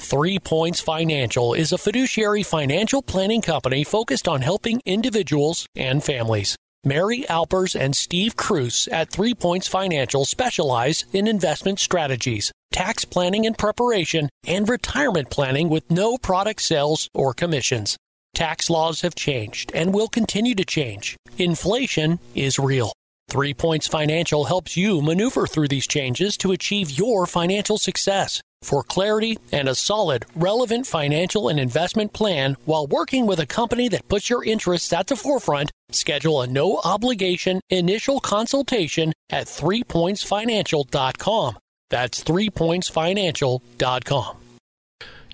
Three Points Financial is a fiduciary financial planning company focused on helping individuals and families. Mary Alpers and Steve Cruz at Three Points Financial specialize in investment strategies, tax planning and preparation, and retirement planning with no product sales or commissions. Tax laws have changed and will continue to change. Inflation is real. Three Points Financial helps you maneuver through these changes to achieve your financial success. For clarity and a solid, relevant financial and investment plan while working with a company that puts your interests at the forefront, schedule a no obligation initial consultation at threepointsfinancial.com. That's threepointsfinancial.com.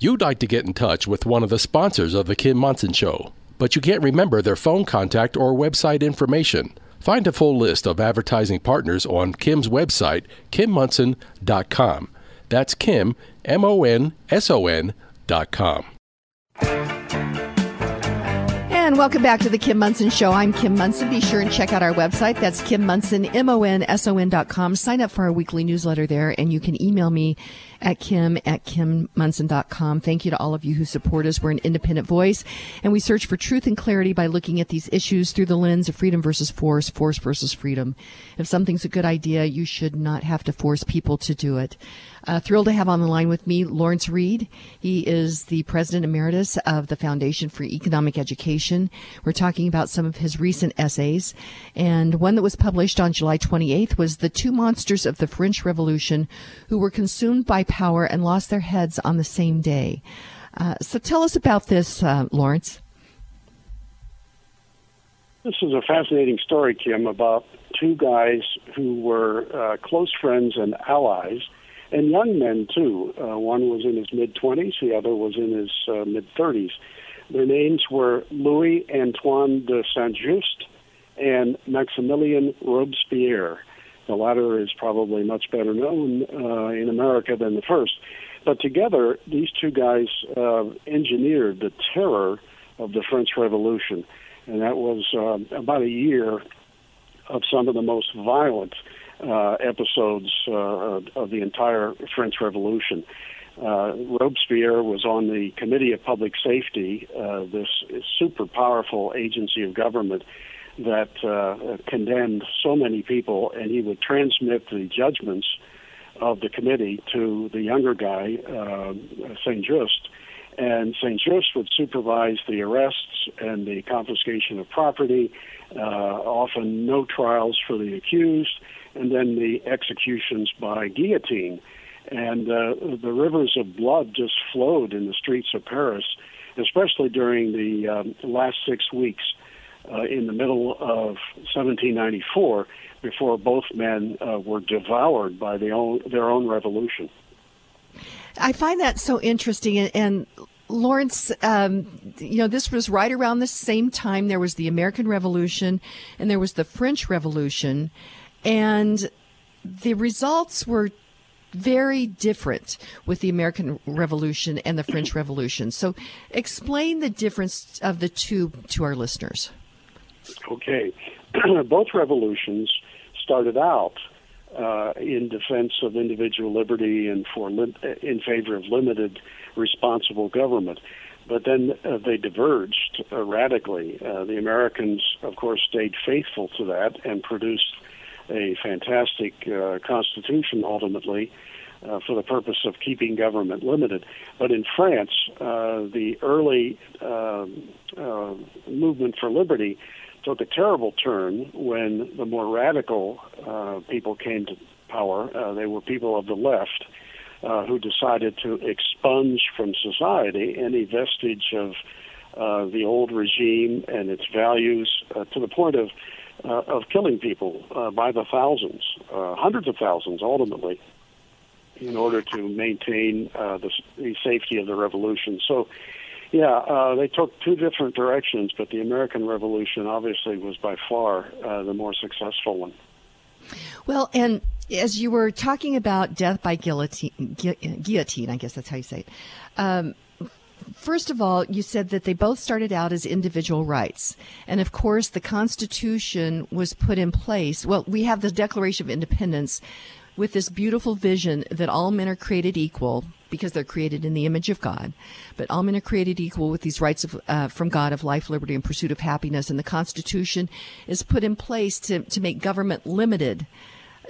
You'd like to get in touch with one of the sponsors of The Kim Monson Show, but you can't remember their phone contact or website information. Find a full list of advertising partners on Kim's website, kimmonson.com. That's Kim, M O N S O N dot com. And welcome back to the Kim Monson Show. I'm Kim Monson. Be sure and check out our website. That's Kim Monson, M-O-N-S-O-N dot com. Sign up for our weekly newsletter there, and you can email me at kim at kimmonson.com. Thank you to all of you who support us. We're an independent voice, and we search for truth and clarity by looking at these issues through the lens of freedom versus force, force versus freedom. If something's a good idea, you should not have to force people to do it. Uh, thrilled to have on the line with me Lawrence Reed. He is the president emeritus of the Foundation for Economic Education. We're talking about some of his recent essays, and one that was published on July 28th was The Two Monsters of the French Revolution Who Were Consumed by Power and Lost Their Heads on the Same Day. Uh, so tell us about this, uh, Lawrence. This is a fascinating story, Kim, about two guys who were uh, close friends and allies and young men too. Uh, one was in his mid 20s, the other was in his uh, mid 30s. Their names were Louis Antoine de Saint Just and Maximilien Robespierre. The latter is probably much better known uh, in America than the first. But together, these two guys uh, engineered the terror of the French Revolution. And that was uh, about a year of some of the most violent uh, episodes uh, of the entire French Revolution. Uh, Robespierre was on the Committee of Public Safety, uh, this super powerful agency of government that uh, condemned so many people, and he would transmit the judgments of the committee to the younger guy, uh, Saint Just. And Saint Just would supervise the arrests and the confiscation of property, often no trials for the accused, and then the executions by guillotine. And uh, the rivers of blood just flowed in the streets of Paris, especially during the um, last six weeks uh, in the middle of 1794, before both men uh, were devoured by the own, their own revolution. I find that so interesting, and, and Lawrence, um, you know, this was right around the same time. There was the American Revolution, and there was the French Revolution, and the results were very different with the American Revolution and the French Revolution. So, explain the difference of the two to our listeners. Okay. [clears throat] Both revolutions started out uh, in defense of individual liberty and for lim- in favor of limited, responsible government. But then uh, they diverged uh, radically. Uh, the Americans, of course, stayed faithful to that and produced a fantastic uh, constitution ultimately uh, for the purpose of keeping government limited. But in France, uh, the early uh, uh, movement for liberty took a terrible turn when the more radical uh, people came to power. They were people of the left who decided to expunge from society any vestige of the old regime and its values to the point of uh, of killing people uh, by the thousands, uh, hundreds of thousands, ultimately, in order to maintain uh, the, the safety of the revolution. So, yeah, uh, they took two different directions, but the American Revolution obviously was by far uh, the more successful one. Well, and as you were talking about death by guillotine, guillotine, I guess that's how you say it. Um, first of all, you said that they both started out as individual rights. And of course, the Constitution was put in place. Well, we have the Declaration of Independence with this beautiful vision that all men are created equal because they're created in the image of God, but all men are created equal with these rights of, uh, from God of life, liberty, and pursuit of happiness. And the Constitution is put in place to, to make government limited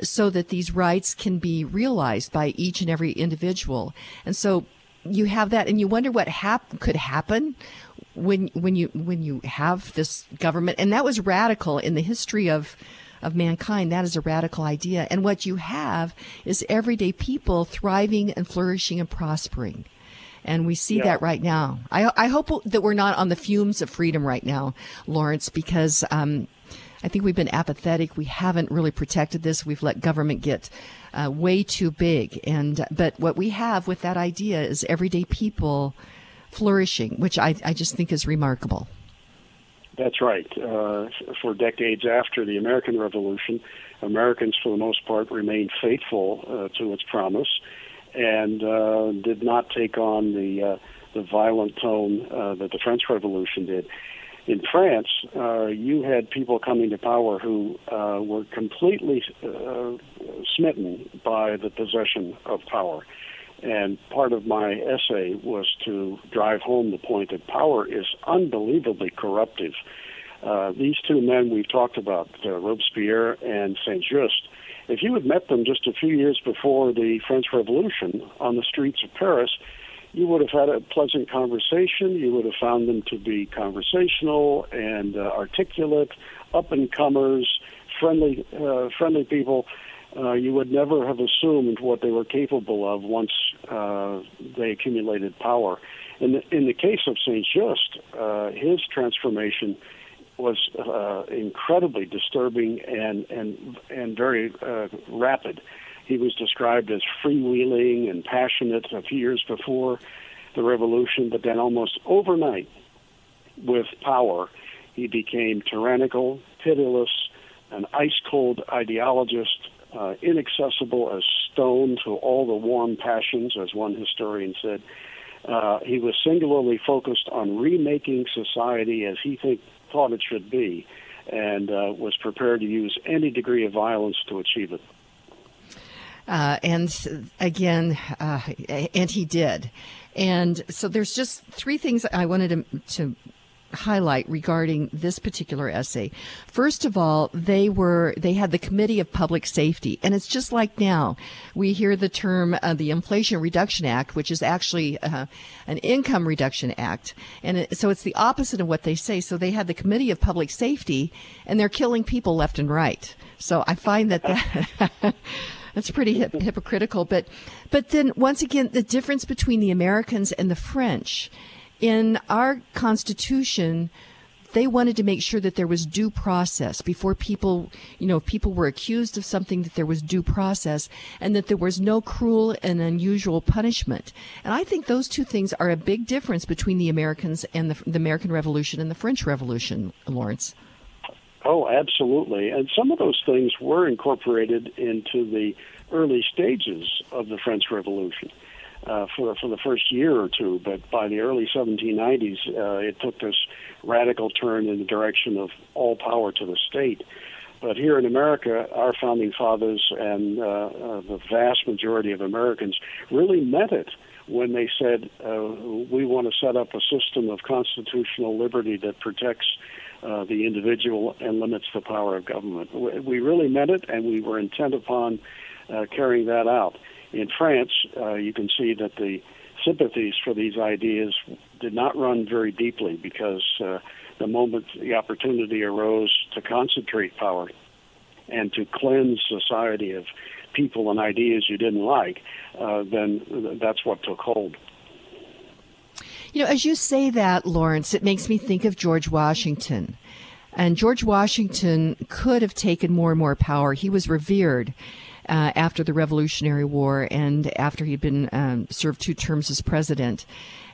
so that these rights can be realized by each and every individual. And so you have that, and you wonder what hap- could happen when when you when you have this government, and that was radical in the history of of mankind. That is a radical idea, and what you have is everyday people thriving and flourishing and prospering. And we see yeah. that right now. I, I hope that we're not on the fumes of freedom right now, Lawrence, because um, I think we've been apathetic. We haven't really protected this. We've let government get uh, way too big. And but what we have with that idea is everyday people flourishing, which I, I just think is remarkable. That's right. Uh, for decades after the American Revolution, Americans, for the most part, remained faithful uh, to its promise and uh, did not take on the uh, the violent tone uh, that the French Revolution did in France, uh, you had people coming to power who uh, were completely uh, smitten by the possession of power. And part of my essay was to drive home the point that power is unbelievably corruptive. Uh, these two men we've talked about, uh, Robespierre and Saint Just, if you had met them just a few years before the French Revolution on the streets of Paris, you would have had a pleasant conversation. You would have found them to be conversational and uh, articulate, up and comers, friendly, uh, friendly people. Uh, you would never have assumed what they were capable of once uh, they accumulated power. In the, in the case of Saint Just, uh, his transformation was uh, incredibly disturbing and and and very uh, rapid. He was described as freewheeling and passionate a few years before the revolution, but then almost overnight, with power, he became tyrannical, pitiless, an ice cold ideologist, uh, inaccessible as stone to all the warm passions, as one historian said. Uh, he was singularly focused on remaking society as he think, thought it should be, and uh, was prepared to use any degree of violence to achieve it. Uh, and again, uh, and he did. And so there's just three things I wanted to, to highlight regarding this particular essay. First of all, they were they had the Committee of Public Safety, and it's just like now we hear the term uh, the Inflation Reduction Act, which is actually uh, an income reduction act, and it, so it's the opposite of what they say. So they had the Committee of Public Safety, and they're killing people left and right. So I find that that. [laughs] That's pretty hip- hypocritical. But, but then once again, the difference between the Americans and the French in our Constitution, they wanted to make sure that there was due process before people, you know, if people were accused of something, that there was due process and that there was no cruel and unusual punishment. And I think those two things are a big difference between the Americans and the, the American Revolution and the French Revolution, Lawrence. Oh, absolutely. And some of those things were incorporated into the early stages of the French Revolution. Uh, for for the first year or two, but by the early 1790s, uh, it took this radical turn in the direction of all power to the state. But here in America, our founding fathers and uh, uh, the vast majority of Americans really meant it when they said uh, we want to set up a system of constitutional liberty that protects uh, the individual and limits the power of government. We really meant it, and we were intent upon uh, carrying that out. In France, uh, you can see that the sympathies for these ideas did not run very deeply because uh, the moment the opportunity arose to concentrate power and to cleanse society of people and ideas you didn't like, uh, then that's what took hold. You know, as you say that, Lawrence, it makes me think of George Washington. And George Washington could have taken more and more power. He was revered uh, after the Revolutionary War and after he'd been um, served two terms as president.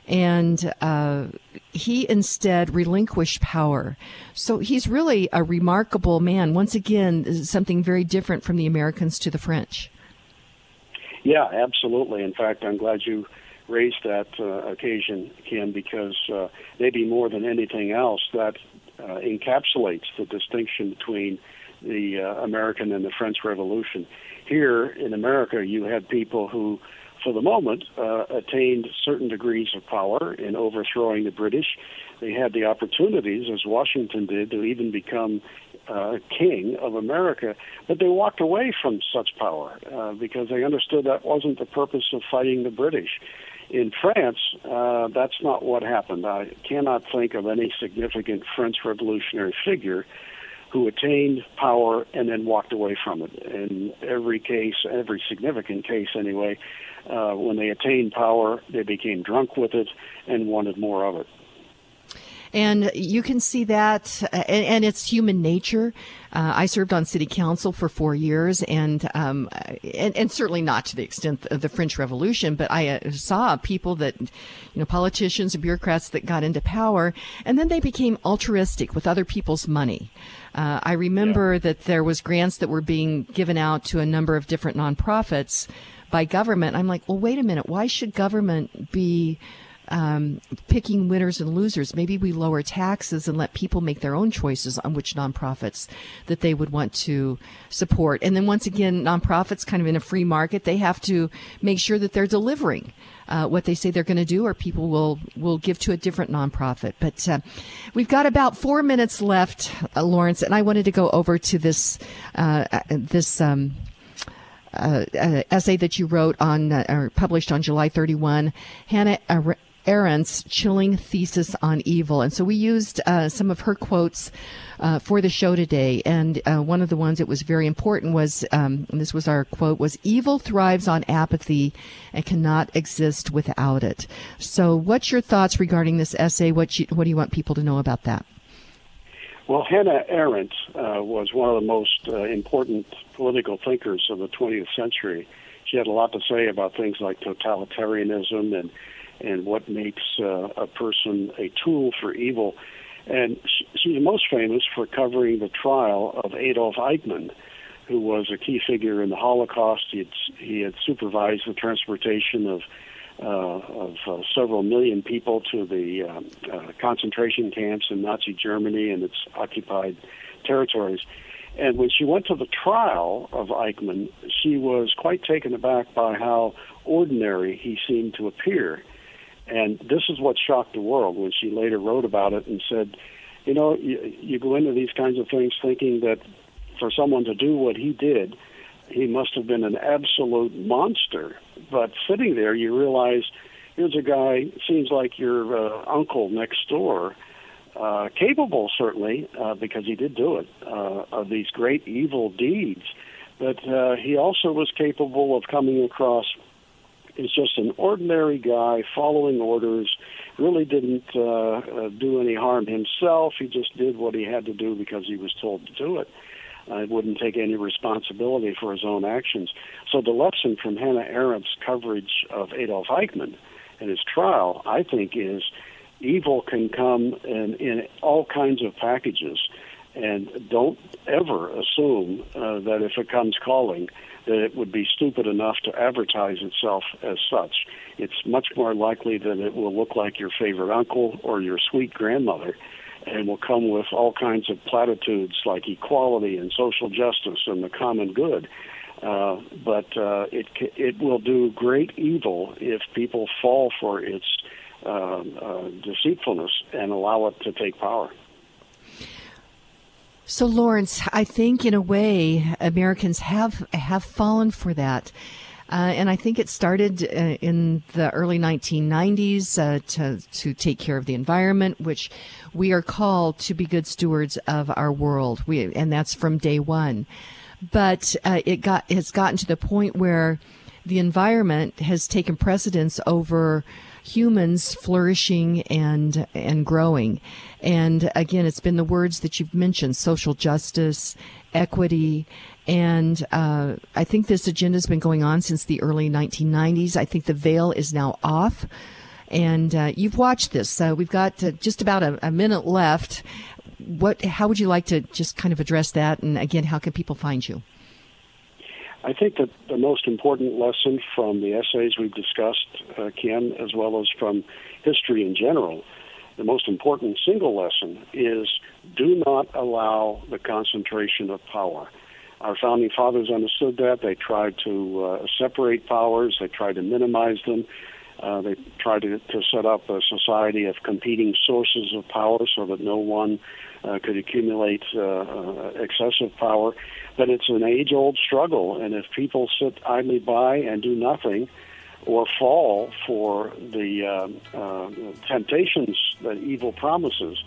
And uh, he instead relinquished power. So he's really a remarkable man. Once again, something very different from the Americans to the French. Yeah, absolutely. In fact, I'm glad you raised that uh, occasion, Kim, because uh, maybe more than anything else, that uh, encapsulates the distinction between the uh, American and the French Revolution here in America, you had people who, for the moment, uh, attained certain degrees of power in overthrowing the British. They had the opportunities, as Washington did, to even become uh, king of America, but they walked away from such power uh, because they understood that wasn't the purpose of fighting the British. In France, uh, that's not what happened. I cannot think of any significant French revolutionary figure who attained power and then walked away from it. In every case, every significant case anyway, uh, when they attained power, they became drunk with it and wanted more of it. And you can see that, uh, and, and it's human nature. Uh, I served on city council for four years, and, um, and, and certainly not to the extent of the French Revolution, but I uh, saw people that, you know, politicians and bureaucrats that got into power, and then they became altruistic with other people's money. Uh, I remember yeah. that there was grants that were being given out to a number of different nonprofits by government. I'm like, well, wait a minute. Why should government be um, picking winners and losers. Maybe we lower taxes and let people make their own choices on which nonprofits that they would want to support. And then once again, nonprofits kind of in a free market, they have to make sure that they're delivering. Uh, what they say they're going to do, or people will will give to a different nonprofit. But uh, we've got about four minutes left, uh, Lawrence, and I wanted to go over to this uh, uh, this. Um, uh, essay that you wrote on or published on July 31, Hannah Arendt's chilling thesis on evil. And so we used uh, some of her quotes uh, for the show today. And uh, one of the ones that was very important was, um, this was our quote, was evil thrives on apathy and cannot exist without it. So what's your thoughts regarding this essay? What, you, what do you want people to know about that? Well, Hannah Arendt uh, was one of the most uh, important political thinkers of the 20th century. She had a lot to say about things like totalitarianism and and what makes uh, a person a tool for evil. And she's most famous for covering the trial of Adolf Eichmann, who was a key figure in the Holocaust. He had, he had supervised the transportation of uh, of uh, several million people to the um, uh, concentration camps in Nazi Germany and its occupied territories. And when she went to the trial of Eichmann, she was quite taken aback by how ordinary he seemed to appear. And this is what shocked the world when she later wrote about it and said, you know, you, you go into these kinds of things thinking that for someone to do what he did, he must have been an absolute monster. But sitting there, you realize here's a guy, seems like your uh, uncle next door, uh, capable certainly, uh, because he did do it, uh, of these great evil deeds. But uh, he also was capable of coming across is just an ordinary guy following orders. Really didn't uh, uh, do any harm himself. He just did what he had to do because he was told to do it. Uh, wouldn't take any responsibility for his own actions. So the lesson from Hannah Arendt's coverage of Adolf Eichmann and his trial, I think, is evil can come in, in all kinds of packages, and don't ever assume uh, that if it comes calling, that it would be stupid enough to advertise itself as such. It's much more likely that it will look like your favorite uncle or your sweet grandmother. and will come with all kinds of platitudes like equality and social justice and the common good. Uh, but uh, it it will do great evil if people fall for its uh, uh, deceitfulness and allow it to take power. So, Lawrence, I think in a way Americans have have fallen for that. Uh, and I think it started uh, in the early 1990s uh, to to take care of the environment, which we are called to be good stewards of our world. We and that's from day one. But uh, it got has gotten to the point where the environment has taken precedence over humans flourishing and and growing. And again, it's been the words that you've mentioned: social justice, equity, and uh, I think this agenda has been going on since the early 1990s. I think the veil is now off. And uh, you've watched this. So we've got uh, just about a, a, minute left. What? How would you like to just kind of address that? And again, how can people find you? I think that the most important lesson from the essays we've discussed, uh, Kim, as well as from history in general, the most important single lesson is do not allow the concentration of power. Our founding fathers understood that. They tried to uh, separate powers, they tried to minimize them. Uh, they tried to, to set up a society of competing sources of power so that no one uh, could accumulate uh, uh, excessive power. But it's an age old struggle, and if people sit idly by and do nothing, or fall for the uh, uh, temptations that evil promises,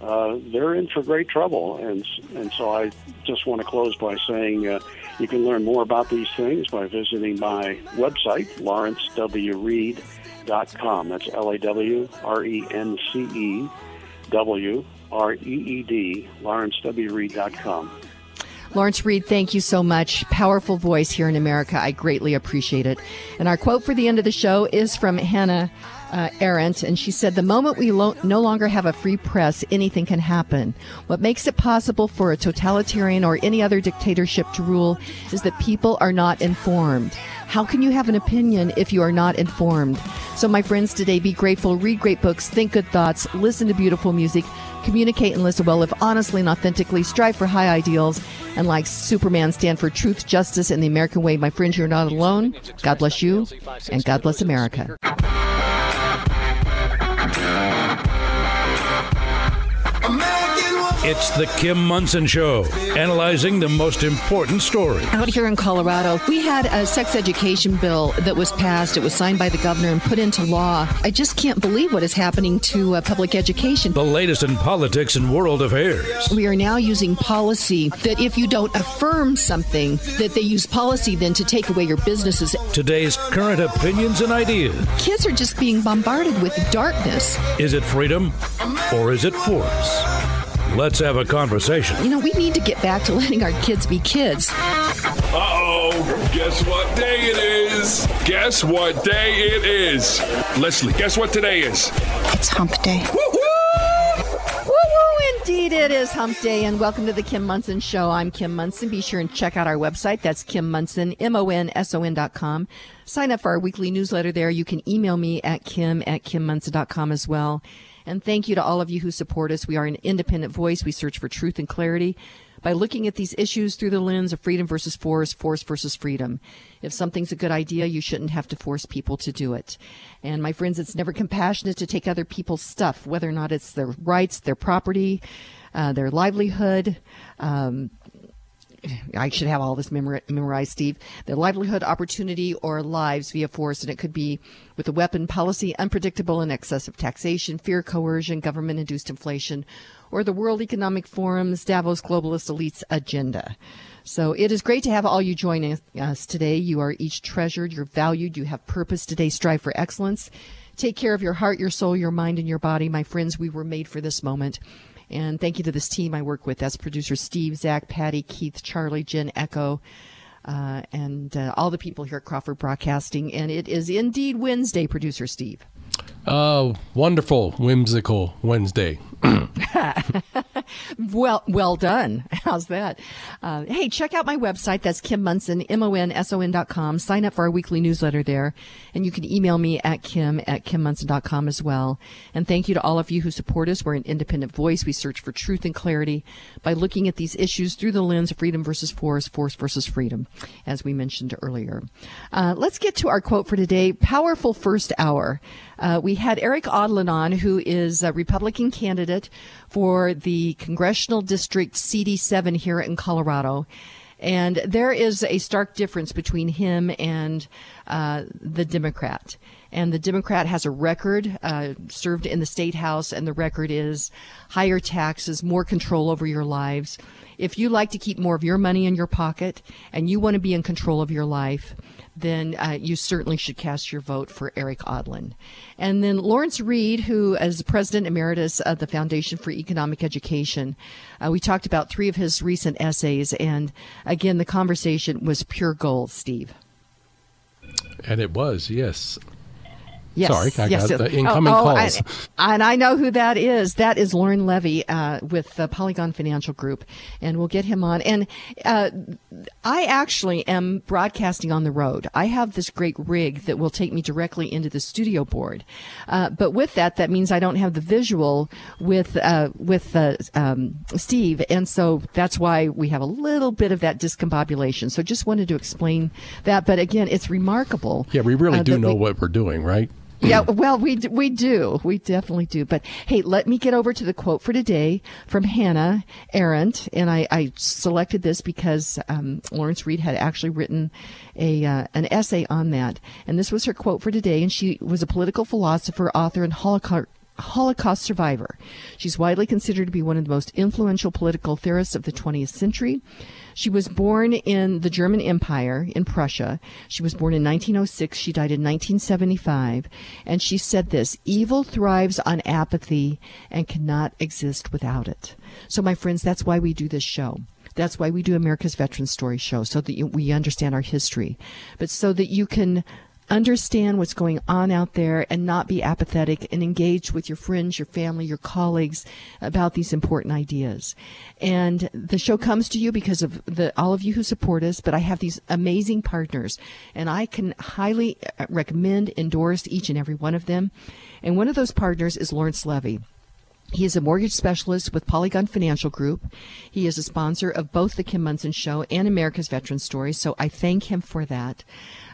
uh, they're in for great trouble. And and so I just want to close by saying uh, you can learn more about these things by visiting my website, lawrencewreed.com. That's L A W R E N C E W R E E D, lawrencewreed.com. Lawrence Reed, thank you so much. Powerful voice here in America. I greatly appreciate it. And our quote for the end of the show is from Hannah uh, Arendt, and she said, The moment we lo- no longer have a free press, anything can happen. What makes it possible for a totalitarian or any other dictatorship to rule is that people are not informed. How can you have an opinion if you are not informed? So, my friends, today be grateful, read great books, think good thoughts, listen to beautiful music, communicate and listen well, live honestly and authentically, strive for high ideals, and like Superman, stand for truth, justice, and the American way. My friends, you're not alone. God bless you, and God bless America. It's the Kim Monson Show, analyzing the most important story. Out here in Colorado, we had a sex education bill that was passed. It was signed by the governor and put into law. I just can't believe what is happening to uh, public education. The latest in politics and world affairs. We are now using policy that if you don't affirm something, that they use policy then to take away your businesses. Today's current opinions and ideas. Kids are just being bombarded with darkness. Is it freedom or is it force? Let's have a conversation. You know, we need to get back to letting our kids be kids. Uh oh, guess what day it is? Guess what day it is? Leslie, guess what today is? It's hump day. Woo woo, indeed it is hump day, and welcome to the Kim Monson Show. I'm Kim Monson. Be sure and check out our website. That's Kim Monson, M-O-N-S-O-N dot com. Sign up for our weekly newsletter there. You can email me at kim at kimmonson.com as well. And thank you to all of you who support us. We are an independent voice. We search for truth and clarity by looking at these issues through the lens of freedom versus force, force versus freedom. If something's a good idea, you shouldn't have to force people to do it. And my friends, it's never compassionate to take other people's stuff, whether or not it's their rights, their property, uh, their livelihood, um, I should have all this memorized, Steve. Their livelihood, opportunity, or lives via force, and it could be with a weapon, policy, unpredictable and excessive taxation, fear, coercion, government-induced inflation, or the World Economic Forum's Davos globalist elites agenda. So it is great to have all you join us today. You are each treasured, you're valued, you have purpose today. Strive for excellence. Take care of your heart, your soul, your mind, and your body. My friends, we were made for this moment. And thank you to this team I work with. That's producer Steve, Zach, Patty, Keith, Charlie, Jen, Echo, uh, and uh, all the people here at Crawford Broadcasting. And it is indeed Wednesday, producer Steve. Oh, wonderful, whimsical Wednesday. [laughs] [laughs] well, well done. [laughs] How's that? Uh, hey, check out my website. That's Kim Monson, M-O-N-S-O-N dot com. Sign up for our weekly newsletter there. And you can email me at kim at kimmonson.com as well. And thank you to all of you who support us. We're an independent voice. We search for truth and clarity by looking at these issues through the lens of freedom versus force, force versus freedom, as we mentioned earlier. Uh, let's get to our quote for today. Powerful first hour. Uh, we had Erik Aadland on, who is a Republican candidate for the congressional district CD7 here in Colorado. And there is a stark difference between him and uh, the Democrat. And the Democrat has a record, uh, served in the state house, and the record is higher taxes, more control over your lives. If you like to keep more of your money in your pocket and you want to be in control of your life, then uh, you certainly should cast your vote for Erik Aadland. And then Lawrence Reed, who is president emeritus of the Foundation for Economic Education, uh, we talked about three of his recent essays, and again, the conversation was pure gold, Steve. And it was, yes. Yes, Sorry, I yes, got yes. the incoming oh, oh, calls. I, and I know who that is. That is Lauren Levy uh, with the Polygon Financial Group, and we'll get him on. And uh, I actually am broadcasting on the road. I have this great rig that will take me directly into the studio board. Uh, but with that, that means I don't have the visual with uh, with uh, um, Steve, and so that's why we have a little bit of that discombobulation. So just wanted to explain that. But again, it's remarkable. Yeah, we really uh, do know we- what we're doing, right? Yeah, well, we we do, we definitely do. But hey, let me get over to the quote for today from Hannah Arendt, and I, I selected this because um, Lawrence Reed had actually written a uh, an essay on that, and this was her quote for today. And she was a political philosopher, author, and Holocaust. Holocaust survivor. She's widely considered to be one of the most influential political theorists of the 20th century. She was born in the German Empire in Prussia. She was born in 1906. She died in 1975. And she said this evil thrives on apathy and cannot exist without it. So, my friends, that's why we do this show. That's why we do America's Veteran Story Show, so that you, we understand our history, but so that you can understand what's going on out there and not be apathetic and engage with your friends, your family, your colleagues about these important ideas. And the show comes to you because of the all of you who support us, but I have these amazing partners and I can highly recommend endorse each and every one of them. And one of those partners is Lawrence Levy. He is a mortgage specialist with Polygon Financial Group. He is a sponsor of both the Kim Monson Show and America's Veteran Stories, so I thank him for that.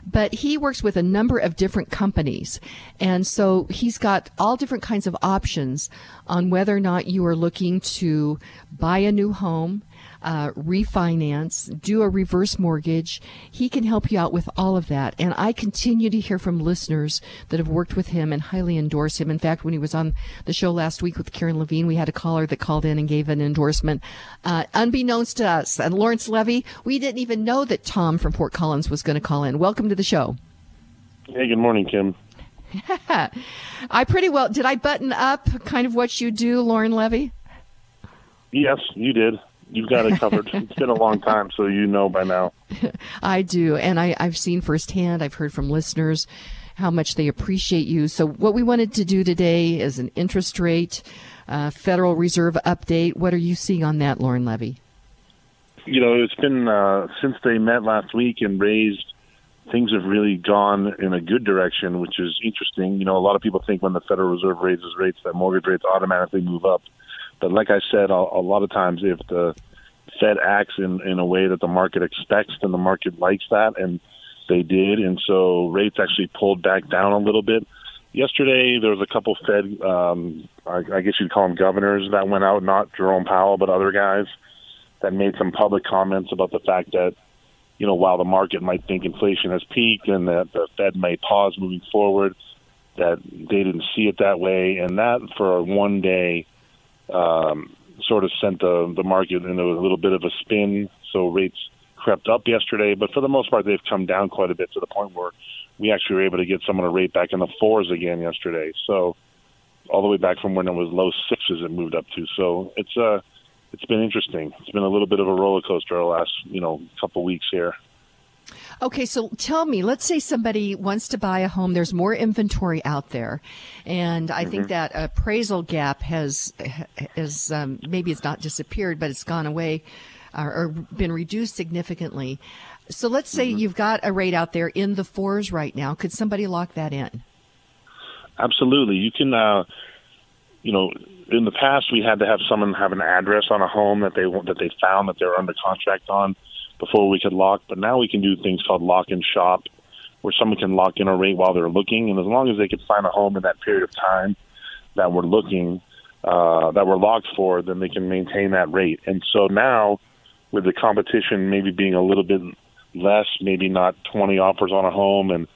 But he works with a number of different companies, and so he's got all different kinds of options on whether or not you are looking to buy a new home, uh, refinance, do a reverse mortgage. He can help you out with all of that. And I continue to hear from listeners that have worked with him and highly endorse him. In fact, when he was on the show last week with Karen Levine, we had a caller that called in and gave an endorsement, uh, unbeknownst to us. And Lawrence Levy, we didn't even know that Tom from Fort Collins was going to call in. Welcome to the show. Hey, good morning, Kim. [laughs] I pretty well did. I button up kind of what you do, Lauren Levy. Yes, you did. You've got it covered. [laughs] it's been a long time, so you know by now. [laughs] I do, and I, I've seen firsthand. I've heard from listeners how much they appreciate you. So, what we wanted to do today is an interest rate, uh, Federal Reserve update. What are you seeing on that, Lauren Levy? You know, it's been uh, since they met last week and raised. Things have really gone in a good direction, which is interesting. You know, a lot of people think when the Federal Reserve raises rates that mortgage rates automatically move up. But like I said, a, a lot of times if the Fed acts in, in a way that the market expects, then the market likes that, and they did. And so rates actually pulled back down a little bit. Yesterday, there was a couple Fed, um, I, I guess you'd call them governors, that went out, not Jerome Powell, but other guys that made some public comments about the fact that, you know, while the market might think inflation has peaked and that the Fed may pause moving forward, that they didn't see it that way. And that for one day, um, sort of sent the the market into a little bit of a spin. So rates crept up yesterday, but for the most part, they've come down quite a bit to the point where we actually were able to get someone a rate back in the fours again yesterday. So all the way back from when it was low sixes, it moved up to. So it's uh it's been interesting. It's been a little bit of a roller coaster the last you know couple weeks here. Okay, so tell me, let's say somebody wants to buy a home. There's more inventory out there, and I think Mhm. that appraisal gap has has um, maybe it's not disappeared, but it's gone away or, or been reduced significantly. So let's say you've got a rate out there in the fours right now. Could somebody lock that in? Absolutely. You can, uh, you know, in the past we had to have someone have an address on a home that they that they found that they were under contract on before we could lock. But now we can do things called lock and shop, where someone can lock in a rate while they're looking, and as long as they can find a home in that period of time that we're looking, uh, that we're locked for, then they can maintain that rate. And so now, with the competition maybe being a little bit less, maybe not 20 offers on a home, and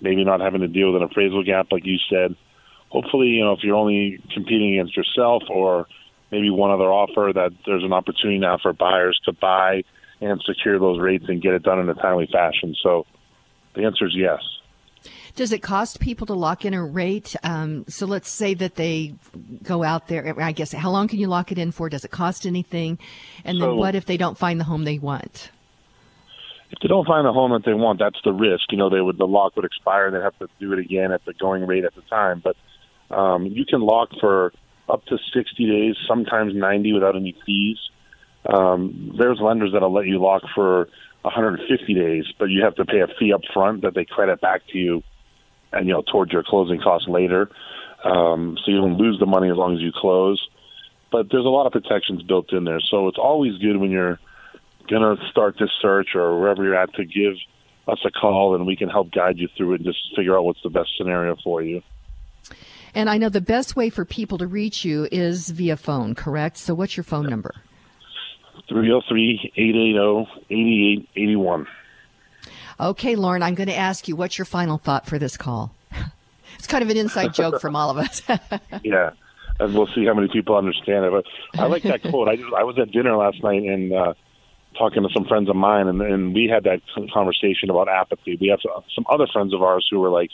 maybe not having to deal with an appraisal gap like you said. Hopefully, you know, if you're only competing against yourself or maybe one other offer, that there's an opportunity now for buyers to buy and secure those rates and get it done in a timely fashion. So the answer is yes. Does it cost people to lock in a rate? Um, so let's say that they go out there. I guess how long can you lock it in for? Does it cost anything? And then So- what if they don't find the home they want? If they don't find the home that they want, that's the risk. You know, they would the lock would expire and they'd have to do it again at the going rate at the time. But um, you can lock for up to 60 days, sometimes 90 without any fees. Um, there's lenders that'll let you lock for 150 days, but you have to pay a fee up front that they credit back to you, and you know towards your closing costs later. Um, so you don't lose the money as long as you close. But there's a lot of protections built in there, so it's always good when you're going to start this search or wherever you're at to give us a call, and we can help guide you through it and just figure out what's the best scenario for you. And I know the best way for people to reach you is via phone, correct? So what's your phone number? 303 880 8881. Okay, Lauren, I'm going to ask you, what's your final thought for this call? [laughs] It's kind of an inside joke from all of us. [laughs] Yeah, and we'll see how many people understand it. But I like that quote. I, I was at dinner last night and uh, talking to some friends of mine, and, and we had that conversation about apathy. We have some other friends of ours who were like,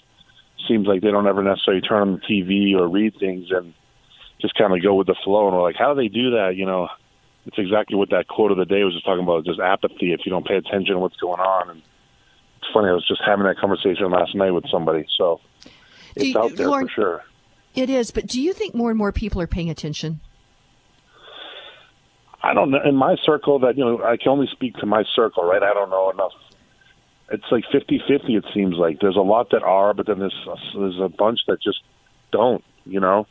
seems like they don't ever necessarily turn on the TV or read things and just kind of go with the flow. And we're like, how do they do that? You know, it's exactly what that quote of the day was just talking about, just apathy if you don't pay attention to what's going on. And it's funny, I was just having that conversation last night with somebody. So it's you- out there Lauren- for sure. it is, but do you think more and more people are paying attention? I don't know. In my circle, that you know, I can only speak to my circle, right? I don't know enough. It's like fifty-fifty. It seems like there's a lot that are, but then there's there's a bunch that just don't. You know,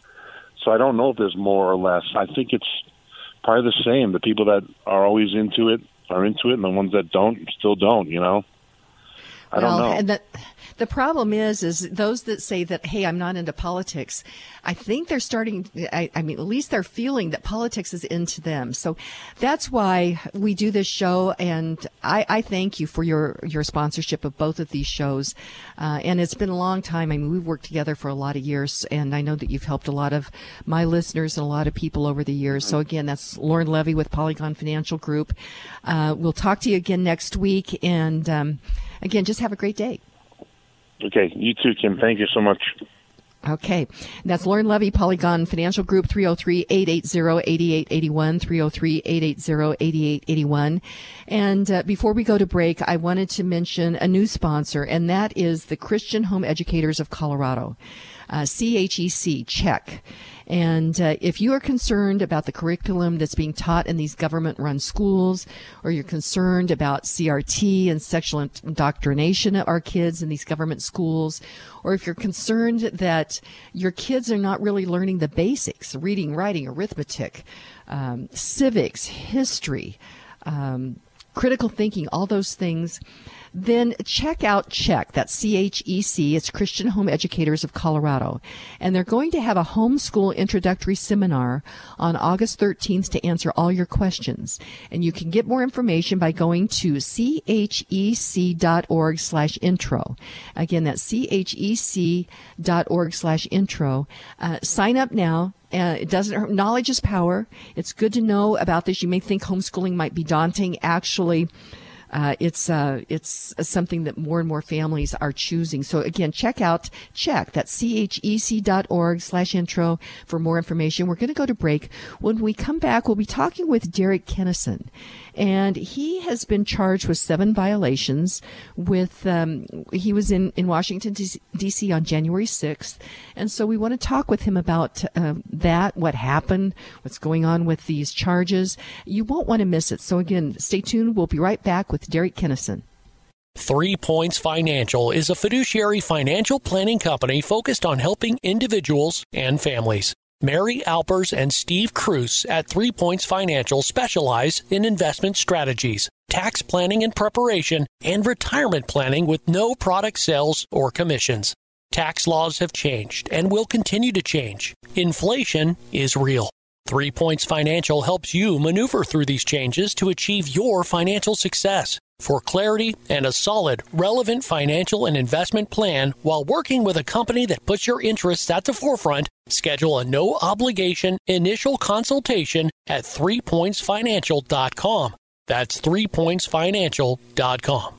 so I don't know if there's more or less. I think it's probably the same. The people that are always into it are into it, and the ones that don't still don't. You know, I well, don't know. and the the problem is, is those that say that, hey, I'm not into politics. I think they're starting. I, I mean, at least they're feeling that politics is into them. So that's why we do this show, and I, I thank you for your your sponsorship of both of these shows. Uh, and it's been a long time. I mean, we've worked together for a lot of years, and I know that you've helped a lot of my listeners and a lot of people over the years. So again, that's Lauren Levy with Polygon Financial Group. Uh, we'll talk to you again next week, and um, again, just have a great day. Okay, you too, Kim. Thank you so much. Okay. That's Lauren Levy, Polygon Financial Group, 303-880-8881, 303-880-8881. And uh, before we go to break, I wanted to mention a new sponsor, and that is the Christian Home Educators of Colorado. Uh, CHEC, check. And uh, if you are concerned about the curriculum that's being taught in these government run schools, or you're concerned about CRT and sexual indoctrination of our kids in these government schools, or if you're concerned that your kids are not really learning the basics reading, writing, arithmetic, um, civics, history, um, critical thinking, all those things, then check out Check. That's C H E C. It's Christian Home Educators of Colorado. And they're going to have a homeschool introductory seminar on August 13th to answer all your questions. And you can get more information by going to chec.org slash intro. Again, that's chec.org slash intro. Uh, sign up now. Uh, it doesn't. Knowledge is power. It's good to know about this. You may think homeschooling might be daunting. Actually, uh, it's uh, it's something that more and more families are choosing. So again, check out check that's chec.org slash intro for more information. We're going to go to break. When we come back, we'll be talking with Derek Kinnison and he has been charged with seven violations. With um, he was in in Washington D.C. on January sixth, and so we want to talk with him about uh, that, what happened, what's going on with these charges. You won't want to miss it. So again, stay tuned. We'll be right back with Derek Kinnison. Three Points Financial is a fiduciary financial planning company focused on helping individuals and families. Mary Alpers and Steve Cruz at Three Points Financial specialize in investment strategies, tax planning and preparation, and retirement planning with no product sales or commissions. Tax laws have changed and will continue to change. Inflation is real. Three Points Financial helps you maneuver through these changes to achieve your financial success. For clarity and a solid, relevant financial and investment plan while working with a company that puts your interests at the forefront, schedule a no obligation initial consultation at threepointsfinancial.com. That's threepointsfinancial.com.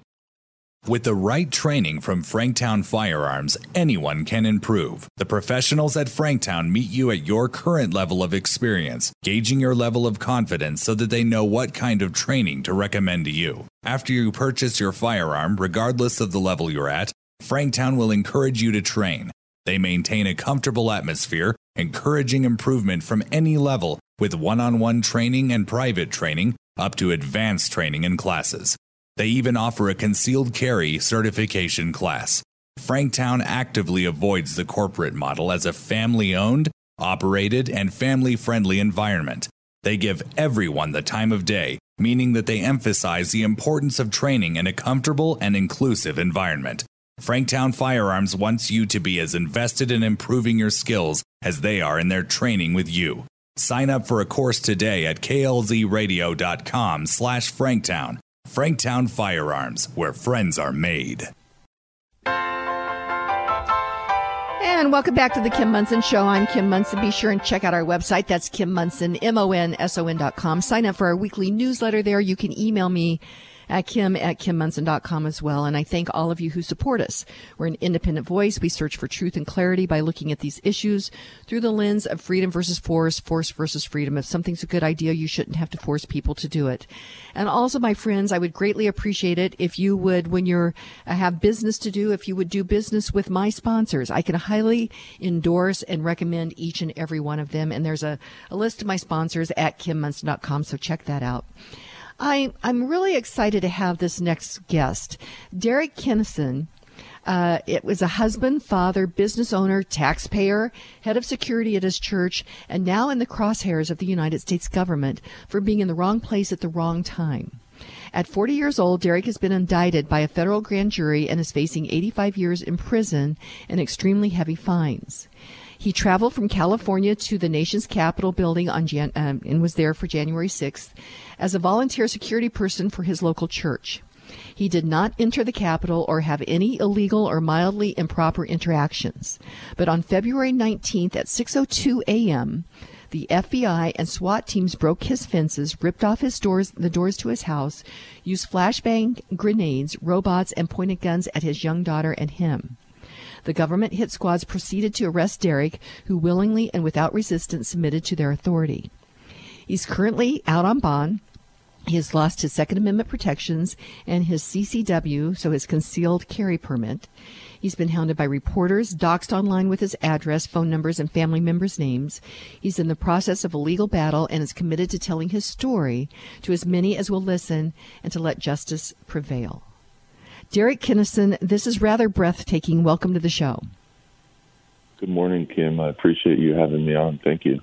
With the right training from Franktown Firearms, anyone can improve. The professionals at Franktown meet you at your current level of experience, gauging your level of confidence so that they know what kind of training to recommend to you. After you purchase your firearm, regardless of the level you're at, Franktown will encourage you to train. They maintain a comfortable atmosphere, encouraging improvement from any level with one on one training and private training up to advanced training and classes. They even offer a concealed carry certification class. Franktown actively avoids the corporate model as a family owned, operated, and family friendly environment. They give everyone the time of day, meaning that they emphasize the importance of training in a comfortable and inclusive environment. Franktown Firearms wants you to be as invested in improving your skills as they are in their training with you. Sign up for a course today at klzradio.com slash franktown Franktown Firearms, where friends are made. And welcome back to the Kim Monson Show. I'm Kim Monson. Be sure and check out our website. That's Kim Monson, M-O-N-S-O-N dot com. Sign up for our weekly newsletter there. You can email me at kim at kimmonson.com as well. And I thank all of you who support us. We're an independent voice. We search for truth and clarity by looking at these issues through the lens of freedom versus force, force versus freedom. If something's a good idea, you shouldn't have to force people to do it. And also, my friends, I would greatly appreciate it if you would, when you're uh, have business to do, if you would do business with my sponsors. I can highly endorse and recommend each and every one of them. And there's a, a list of my sponsors at kimmonson.com, so check that out. I, I'm really excited to have this next guest, Derek Kinnison. Uh, it was a husband, father, business owner, taxpayer, head of security at his church, and now in the crosshairs of the United States government for being in the wrong place at the wrong time. At 40 years old, Derek has been indicted by a federal grand jury and is facing 85 years in prison and extremely heavy fines. He traveled from California to the nation's Capitol building on Jan- um, and was there for January 6th as a volunteer security person for his local church. He did not enter the Capitol or have any illegal or mildly improper interactions. But on February 19th at 6:02 a.m., the FBI and SWAT teams broke his fences, ripped off his doors, the doors to his house, used flashbang grenades, robots, and pointed guns at his young daughter and him. The government hit squads proceeded to arrest Derek, who willingly and without resistance submitted to their authority. He's currently out on bond. He has lost his Second Amendment protections and his CCW, so his concealed carry permit. He's been hounded by reporters, doxxed online with his address, phone numbers, and family members' names. He's in the process of a legal battle and is committed to telling his story to as many as will listen and to let justice prevail. Derek Kinnison, this is rather breathtaking. Welcome to the show. Good morning, Kim. I appreciate you having me on. Thank you.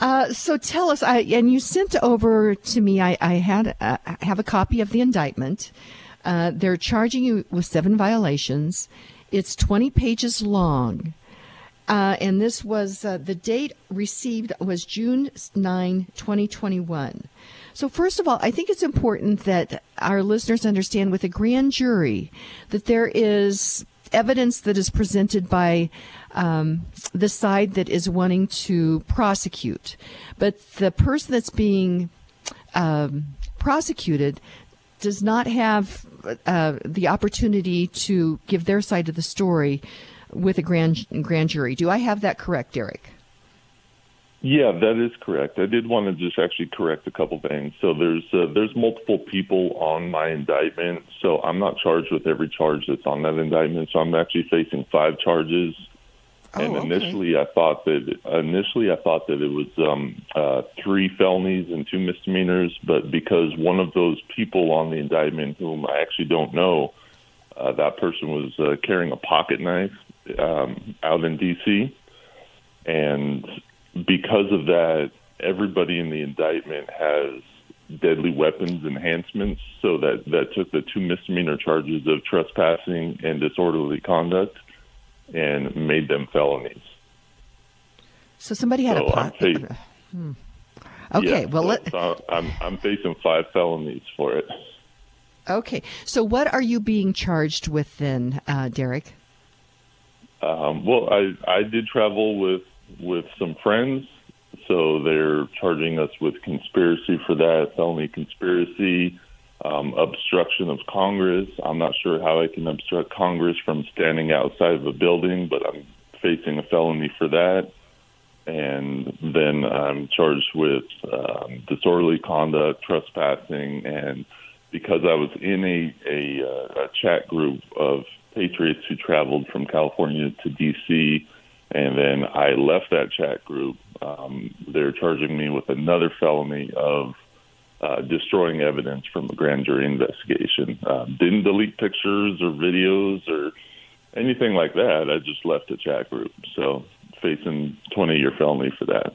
Uh, so tell us, I, and you sent over to me. I, I had uh, have a copy of the indictment. Uh, they're charging you with seven violations. It's twenty pages long. Uh, and this was uh, the date received was June 9, 2021. So, first of all, I think it's important that our listeners understand with a grand jury that there is evidence that is presented by um, the side that is wanting to prosecute. But the person that's being um, prosecuted does not have uh, the opportunity to give their side of the story with a grand grand jury. Do I have that correct, Derek? Yeah, that is correct. I did want to just actually correct a couple things. So there's uh, there's multiple people on my indictment. So I'm not charged with every charge that's on that indictment. So I'm actually facing five charges. Oh, and okay. initially, I thought that initially I thought that it was um, uh, three felonies and two misdemeanors. But because one of those people on the indictment, whom I actually don't know, uh, that person was uh, carrying a pocket knife um, out in D.C. and because of that, everybody in the indictment has deadly weapons enhancements. So that that took the two misdemeanor charges of trespassing and disorderly conduct and made them felonies. So somebody had So a fa- Hmm. Okay, Yeah, well, so, let, so I'm I'm facing five felonies for it. okay. So what are you being charged with then, uh, Derek? Um, well, I I did travel with with some friends, so they're charging us with conspiracy for that, felony conspiracy, um, obstruction of Congress. I'm not sure how I can obstruct Congress from standing outside of a building, but I'm facing a felony for that. And then I'm charged with um, disorderly conduct, trespassing, and because I was in a, a, uh, a chat group of patriots who traveled from California to D.C., and then I left that chat group. Um, they're charging me with another felony of uh, destroying evidence from a grand jury investigation. Um, didn't delete pictures or videos or anything like that. I just left the chat group. So facing 20 year felony for that.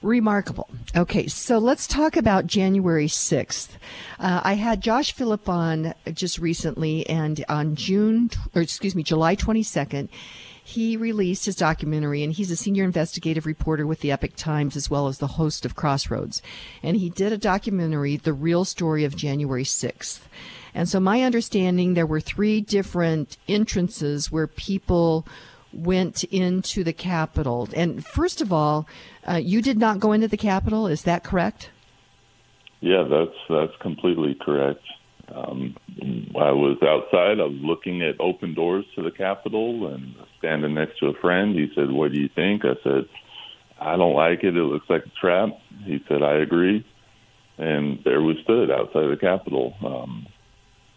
Remarkable. Okay, so let's talk about January 6th. Uh, I had Josh Philipp on just recently, and on June, or excuse me, July 22nd, he released his documentary, and he's a senior investigative reporter with the Epoch Times as well as the host of Crossroads. And he did a documentary, The Real Story of January 6th. And so, my understanding, there were three different entrances where people went into the Capitol. And first of all, uh, you did not go into the Capitol. Is that correct? Yeah, that's that's completely correct. Um, I was outside. I was looking at open doors to the Capitol and standing next to a friend. He said, "What do you think?" I said, "I don't like it. It looks like a trap." He said, "I agree." And there we stood outside the Capitol. Um,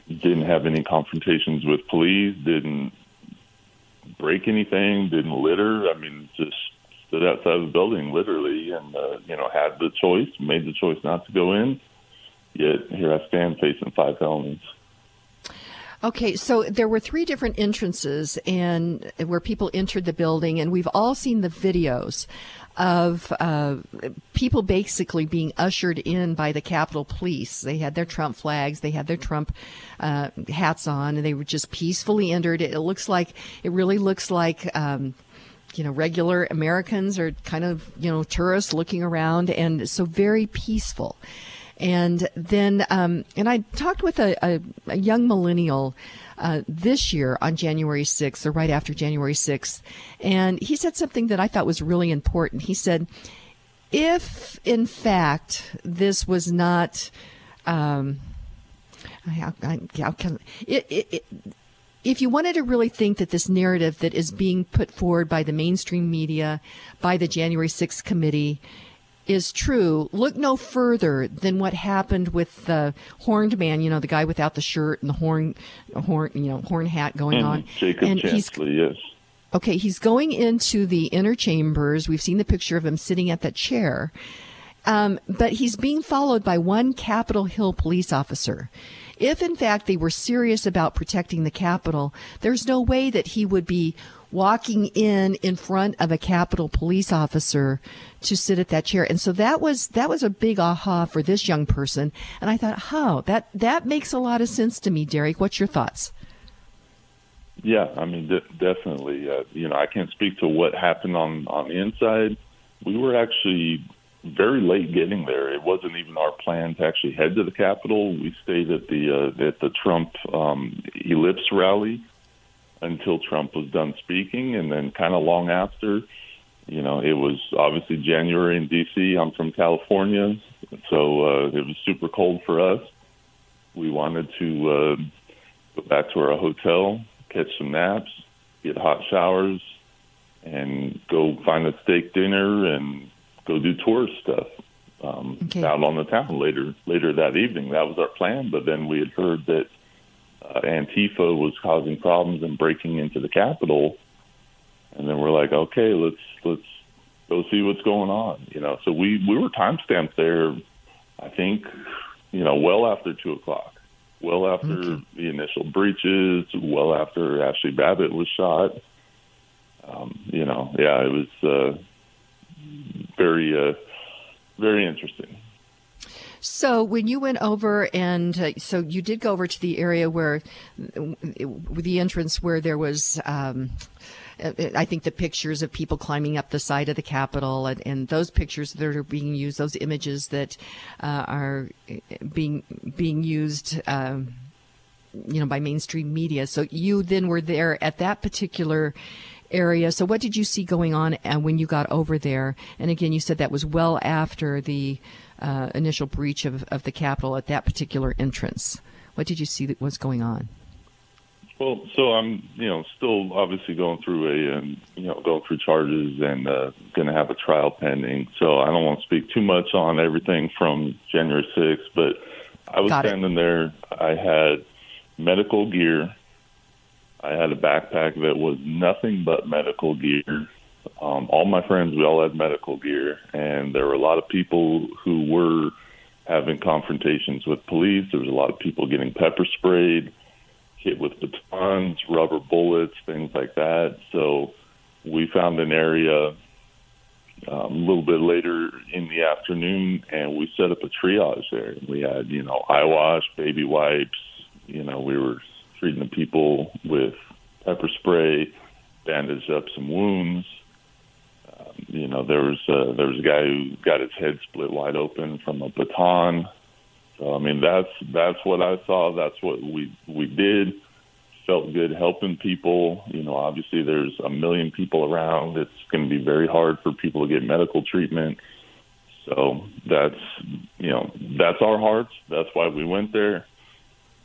didn't have any confrontations with police. Didn't break anything. Didn't litter. I mean, just stood outside the building, literally, and uh, you know had the choice, made the choice not to go in. Yet here I stand facing five felonies. Okay, so there were three different entrances and where people entered the building, and we've all seen the videos of uh, people basically being ushered in by the Capitol Police. They had their Trump flags, they had their Trump uh, hats on, and they were just peacefully entered. It looks like it really looks like. Um, you know, regular Americans are kind of, you know, tourists looking around and so very peaceful. And then, um, and I talked with a, a, a young millennial uh, this year on January 6th, or right after January 6th, and he said something that I thought was really important. He said, if in fact this was not, um, how, how can, it, it, it if you wanted to really think that this narrative that is being put forward by the mainstream media, by the January 6th committee, is true, look no further than what happened with the horned man, you know, the guy without the shirt and the horn, horn, you know, horn hat going Mhm. on. Jacob and he's Chansley, yes. Okay, he's going into the inner chambers. We've seen the picture of him sitting at that chair. Um, but he's being followed by one Capitol Hill police officer. If in fact they were serious about protecting the Capitol, there's no way that he would be walking in in front of a Capitol police officer to sit at that chair. And so that was that was a big aha for this young person. And I thought, how that that makes a lot of sense to me, Derek. What's your thoughts? Yeah, I mean, de- definitely. Uh, you know, I can't speak to what happened on on the inside. We were actually very late getting there. It wasn't even our plan to actually head to the Capitol. We stayed at the uh, at the Trump um, Ellipse rally until Trump was done speaking, and then kind of long after. You know, it was obviously January in D.C. I'm from California, so uh, it was super cold for us. We wanted to uh, go back to our hotel, catch some naps, get hot showers, and go find a steak dinner and go do tourist stuff um, Okay. out on the town later later that evening. That was our plan, but then we had heard that uh, Antifa was causing problems and breaking into the Capitol, and then we're like, okay, let's let's go see what's going on. You know, so we we were time stamped there. I think, you know, well after two o'clock, well after the initial breaches, well after Ashli Babbitt was shot. Um, you know, yeah, it was uh, very uh, very interesting. So when you went over and uh, so you did go over to the area where the entrance where there was um, I think the pictures of people climbing up the side of the Capitol and, and those pictures that are being used, those images that uh, are being being used. Um, you know, by mainstream media. So you then were there at that particular area. So what did you see going on uh, when you got over there? And again, you said that was well after the uh, initial breach of, of the Capitol at that particular entrance. What did you see that was going on? Well, so I'm, you know, still obviously going through a, um, you know, going through charges and uh, going to have a trial pending. So I don't want to speak too much on everything from January 6th, but I was Got it. standing there. I had medical gear. I had a backpack that was nothing but medical gear. Um, all my friends, we all had medical gear, and there were a lot of people who were having confrontations with police. There was a lot of people getting pepper sprayed, hit with batons, rubber bullets, things like that. So we found an area um, a little bit later in the afternoon, and we set up a triage there. We had, you know, eye wash, baby wipes. You know, we were treating the people with pepper spray, bandaged up some wounds. Um, you know, there was uh, there was a guy who got his head split wide open from a baton. So I mean, that's that's what I saw. That's what we we did. Felt good helping people. You know, obviously there's a million people around. It's going to be very hard for people to get medical treatment. So that's you know that's our hearts. That's why we went there.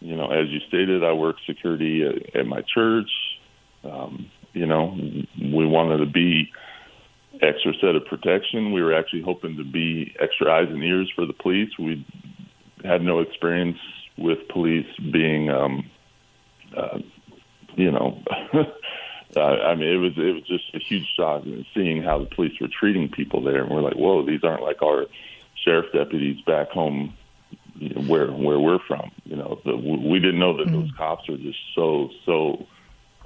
You know, as you stated, I work security at, at my church. Um, you know, we wanted to be extra set of protection. We were actually hoping to be extra eyes and ears for the police. We had no experience with police being, um, uh, you know, [laughs] uh, I mean, it was it was just a huge shock seeing how the police were treating people there, and we're like, whoa, these aren't like our sheriff deputies back home you know, where where we're from. You know, the, we didn't know that those mm-hmm. cops are just so so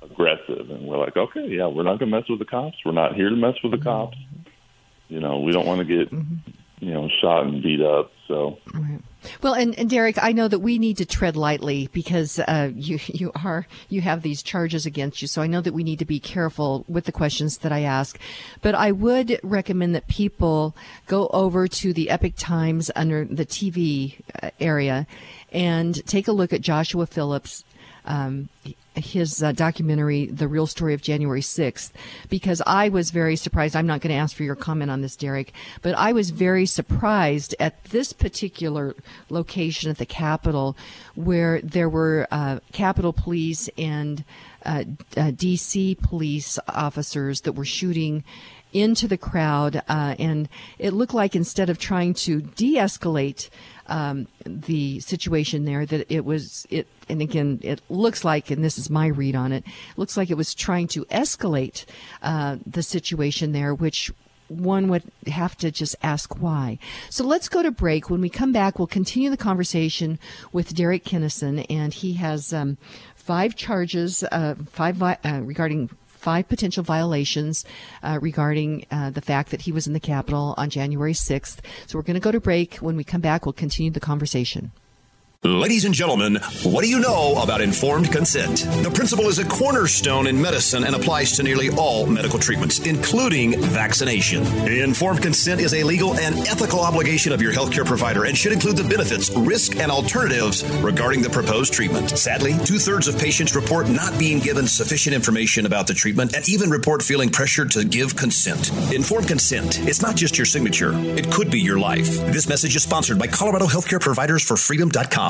aggressive, and we're like, okay, yeah, we're not gonna mess with the cops. We're not here to mess with the mm-hmm. cops. You know, we don't want to get mm-hmm. you know shot and beat up. So Well, and, and Derek, I know that we need to tread lightly because uh, you you are you have these charges against you. So I know that we need to be careful with the questions that I ask. But I would recommend that people go over to the Epoch Times under the TV uh, area and take a look at Joshua Phillips. Um, his uh, documentary, The Real Story of January 6th, because I was very surprised. I'm not going to ask for your comment on this, Derek, but I was very surprised at this particular location at the Capitol where there were uh, Capitol Police and uh, uh, DC police officers that were shooting into the crowd, uh, and it looked like instead of trying to de-escalate um, the situation there, that it was it. And again, it looks like, and this is my read on it, looks like it was trying to escalate uh, the situation there, which one would have to just ask why. So let's go to break. When we come back, we'll continue the conversation with Derek Kinnison, and he has um, five charges, uh, five uh, regarding five potential violations uh, regarding uh, the fact that he was in the Capitol on January 6th. So we're going to go to break. When we come back, we'll continue the conversation. Ladies and gentlemen, what do you know about informed consent? The principle is a cornerstone in medicine and applies to nearly all medical treatments, including vaccination. Informed consent is a legal and ethical obligation of your healthcare provider and should include the benefits, risk, and alternatives regarding the proposed treatment. Sadly, two thirds of patients report not being given sufficient information about the treatment and even report feeling pressured to give consent. Informed consent, it's not just your signature, it could be your life. This message is sponsored by Colorado Healthcare Providers for Freedom.com.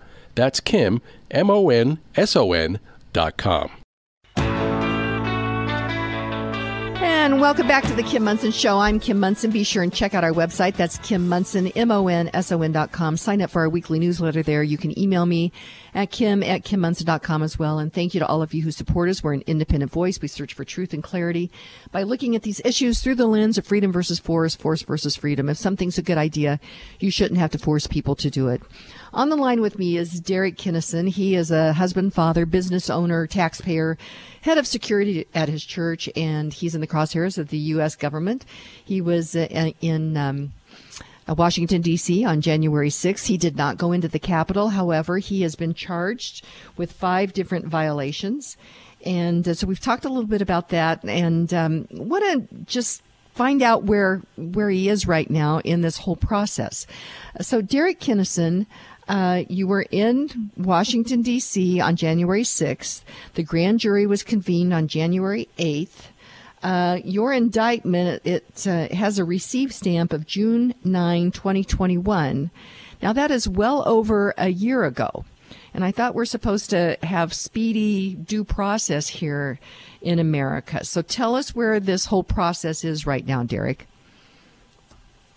That's Kim, M O N S O N dot com. And welcome back to the Kim Monson Show. I'm Kim Monson. Be sure and check out our website. That's Kim Monson, M-O-N-S-O-N dot com. Sign up for our weekly newsletter there. You can email me at kim at kimmonson.com as well. And thank you to all of you who support us. We're an independent voice. We search for truth and clarity by looking at these issues through the lens of freedom versus force, force versus freedom. If something's a good idea, you shouldn't have to force people to do it. On the line with me is Derek Kinnison. He is a husband, father, business owner, taxpayer, head of security at his church, and he's in the crosshairs of the U.S. government. He was uh, in um, uh, Washington, D.C. on January 6th. He did not go into the Capitol. However, he has been charged with five different violations. And uh, so we've talked a little bit about that and um, want to just find out where where he is right now in this whole process. So Derek Kinnison uh, you were in Washington, D.C. on January 6th. The grand jury was convened on January 8th. Uh, your indictment it uh, has a receive stamp of June 9, 2021. Now that is well over a year ago, and I thought we're supposed to have speedy due process here in America. So tell us where this whole process is right now, Derek.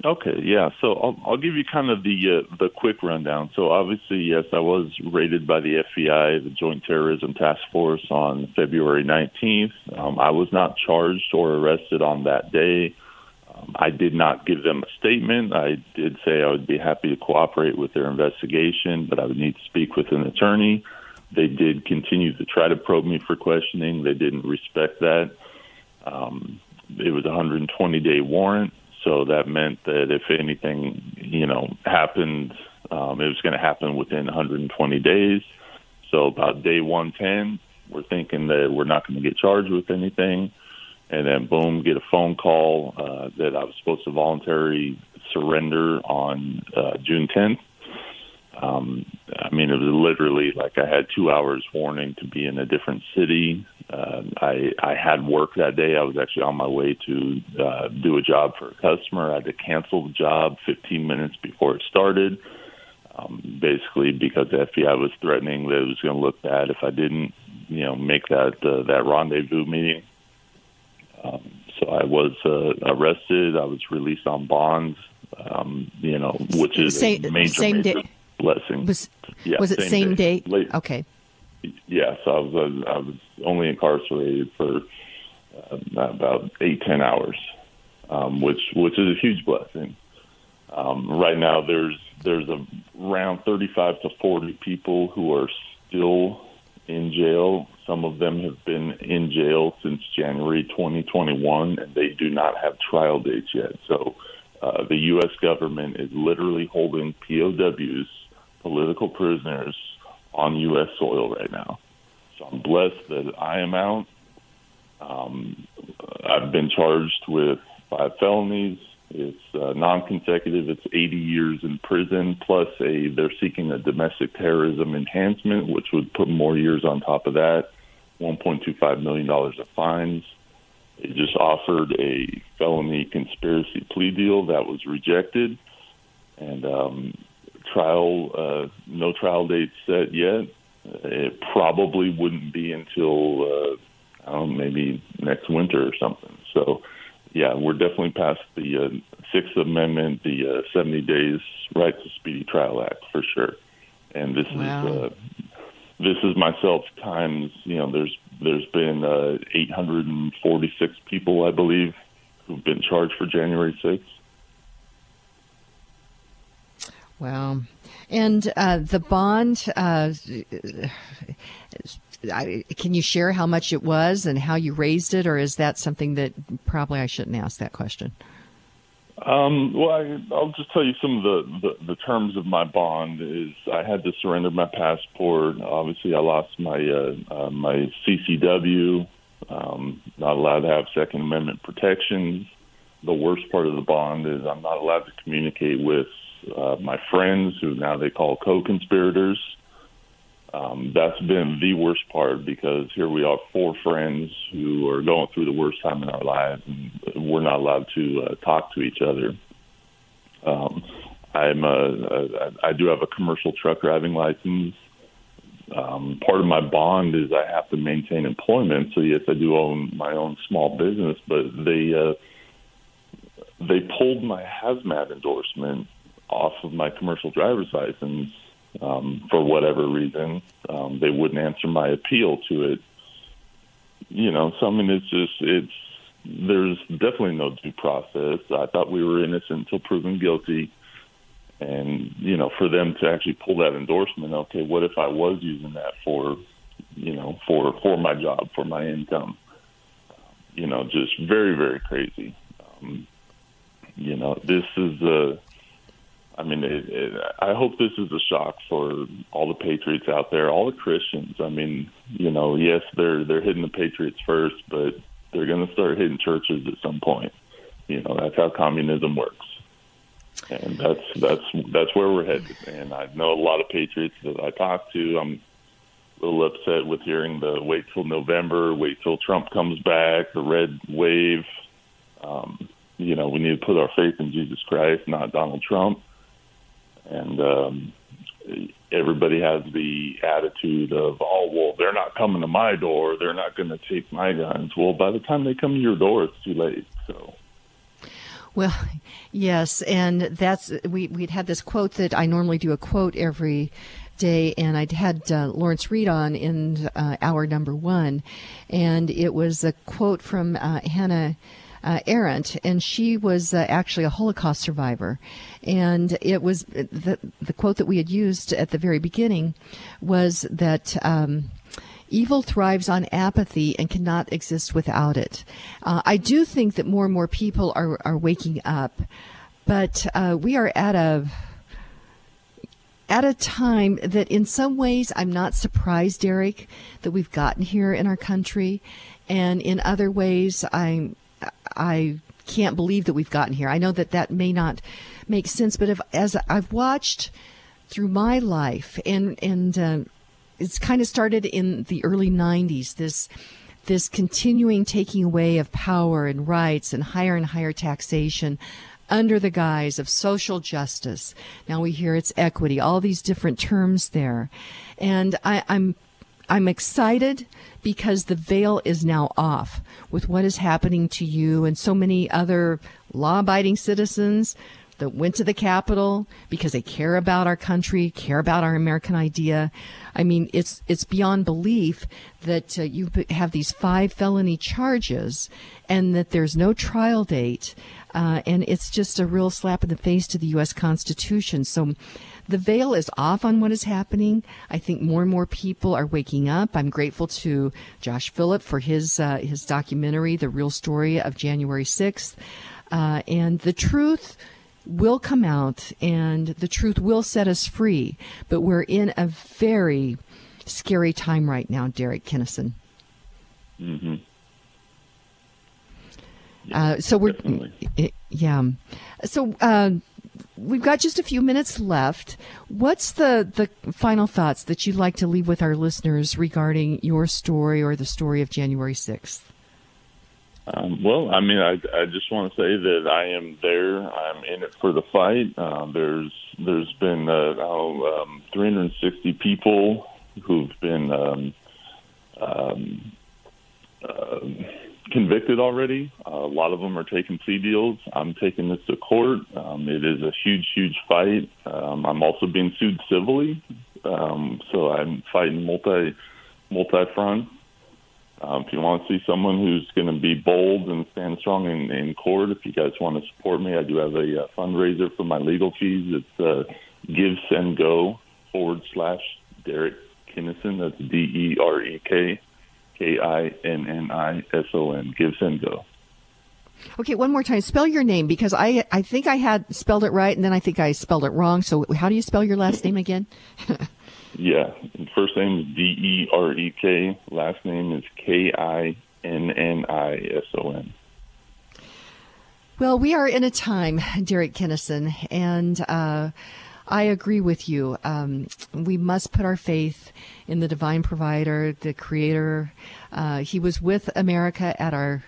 Okay, yeah. So I'll, I'll give you kind of the uh, the quick rundown. So obviously, yes, I was raided by the FBI, the Joint Terrorism Task Force, on February 19th. Um, I was not charged or arrested on that day. Um, I did not give them a statement. I did say I would be happy to cooperate with their investigation, but I would need to speak with an attorney. They did continue to try to probe me for questioning. They didn't respect that. Um, it was a 120 day warrant. So that meant that if anything, you know, happened, um, it was going to happen within 120 days. So about day 110, we're thinking that we're not going to get charged with anything. And then, boom, get a phone call uh, that I was supposed to voluntarily surrender on uh, June 10th. Um, I mean, it was literally like I had two hours warning to be in a different city. Uh, I I had work that day. I was actually on my way to uh, do a job for a customer. I had to cancel the job 15 minutes before it started, um, basically because the FBI was threatening that it was going to look bad if I didn't, you know, make that uh, that rendezvous meeting. Um, so I was uh, arrested. I was released on bonds. Um, you know, which is same, a major, same major day. blessing. Was, yeah, was it same, day? day? Okay. Yes, I was. I was only incarcerated for uh, about eight ten hours, um, which which is a huge blessing. Um, right now, there's there's a, around 35 to 40 people who are still in jail. Some of them have been in jail since January 2021, and they do not have trial dates yet. So, uh, the U.S. government is literally holding POWs, political prisoners, on U.S. soil right now. So I'm blessed that I am out. Um, I've been charged with five felonies, It's uh, non-consecutive. It's 80 years in prison plus a they're seeking a domestic terrorism enhancement, which would put more years on top of that. 1.25 million dollars of fines. They just offered a felony conspiracy plea deal that was rejected, and um, trial uh, no trial date set yet. It probably wouldn't be until uh, I don't know, maybe next winter or something. So yeah, we're definitely past the uh, Sixth Amendment, the uh, 70 days right to speedy trial act for sure. And this Wow. is uh, this is myself times. You know, there's there's been uh, 846 people, I believe, who've been charged for January 6th. Wow. And uh, the bond, uh, I, can you share how much it was and how you raised it, or is that something that probably I shouldn't ask that question? Um, well, I, I'll just tell you some of the, the, the terms of my bond. Is I had to surrender my passport. Obviously, I lost my uh, uh, my CCW. Um, not allowed to have Second Amendment protections. The worst part of the bond is I'm not allowed to communicate with uh, my friends, who now they call co-conspirators. Um, that's been the worst part because here we are, four friends who are going through the worst time in our lives, and we're not allowed to uh, talk to each other. Um, I'm a, a, I do have a commercial truck driving license. Um, part of my bond is I have to maintain employment. So yes, I do own my own small business, but they uh, they pulled my hazmat endorsement off of my commercial driver's license um, for whatever reason. Um, they wouldn't answer my appeal to it. You know, so I mean, it's just it's there's definitely no due process. I thought we were innocent until proven guilty, and you know, for them to actually pull that endorsement, okay, what if I was using that for, you know, for for my job, for my income? You know, just very very crazy. Um, you know, this is a. I mean, it, it, I hope this is a shock for all the patriots out there, all the Christians. I mean, you know, yes, they're they're hitting the patriots first, but they're going to start hitting churches at some point. You know, that's how communism works, and that's that's that's where we're headed. And I know a lot of patriots that I talk to. I'm a little upset with hearing the wait till November, wait till Trump comes back, the red wave. Um, you know, we need to put our faith in Jesus Christ, not Donald Trump. And um, everybody has the attitude of, oh, well, they're not coming to my door. They're not going to take my guns. Well, by the time they come to your door, it's too late. So. Well, yes, and that's we we'd had this quote that I normally do a quote every day, and I'd had uh, Lawrence Reed on in uh, hour number one, and it was a quote from uh, Hannah. Uh, and she was uh, actually a Holocaust survivor, and it was the the quote that we had used at the very beginning was that. Um, Evil thrives on apathy and cannot exist without it. Uh, I do think that more and more people are, are waking up, but uh, we are at a at a time that in some ways I'm not surprised, Derek, that we've gotten here in our country, and in other ways I'm I can't believe that we've gotten here. I know that that may not make sense, but if as I've watched through my life and and uh, it's kind of started in the early 90s this this continuing taking away of power and rights and higher and higher taxation under the guise of social justice. Now we hear it's equity, all these different terms there. And I, I'm I'm excited because the veil is now off with what is happening to you and so many other law abiding citizens that went to the Capitol because they care about our country, care about our American idea. I mean, it's it's beyond belief that uh, you have these five felony charges and that there's no trial date, uh, and it's just a real slap in the face to the U.S. Constitution. So. The veil is off on what is happening. I think more and more people are waking up. I'm grateful to Josh Philipp for his uh, his documentary, "The Real Story of January 6th," uh, and the truth will come out and the truth will set us free. But we're in a very scary time right now, Derek Kinnison. Mm-hmm. Uh, so we're, yeah. So uh, we've got just a few minutes left. What's the the final thoughts that you'd like to leave with our listeners regarding your story or the story of January sixth? Um, well, I mean, I, I just want to say that I am there. I'm in it for the fight. Uh, there's there's been uh, um, 360 people who've been um, um, uh, convicted already. Uh, a lot of them are taking plea deals. I'm taking this to court. Um, it is a huge, huge fight. Um, I'm also being sued civilly, um, so I'm fighting multi multi front. Um, if you want to see someone who's going to be bold and stand strong in, in court, if you guys want to support me, I do have a uh, fundraiser for my legal fees. It's uh, Give Send Go forward slash Derek Kinnison. That's D E R E K K I N N I S O N. Give Send Go. Okay, one more time. Spell your name because I I think I had spelled it right and then I think I spelled it wrong. So how do you spell your last name again? [laughs] Yeah, first name is D E R E K. Last name is K I N N I S O N. Well, we are in a time, Derek Kinnison, and uh, I agree with you. Um, we must put our faith in the divine provider, the creator. Uh, he was with America at our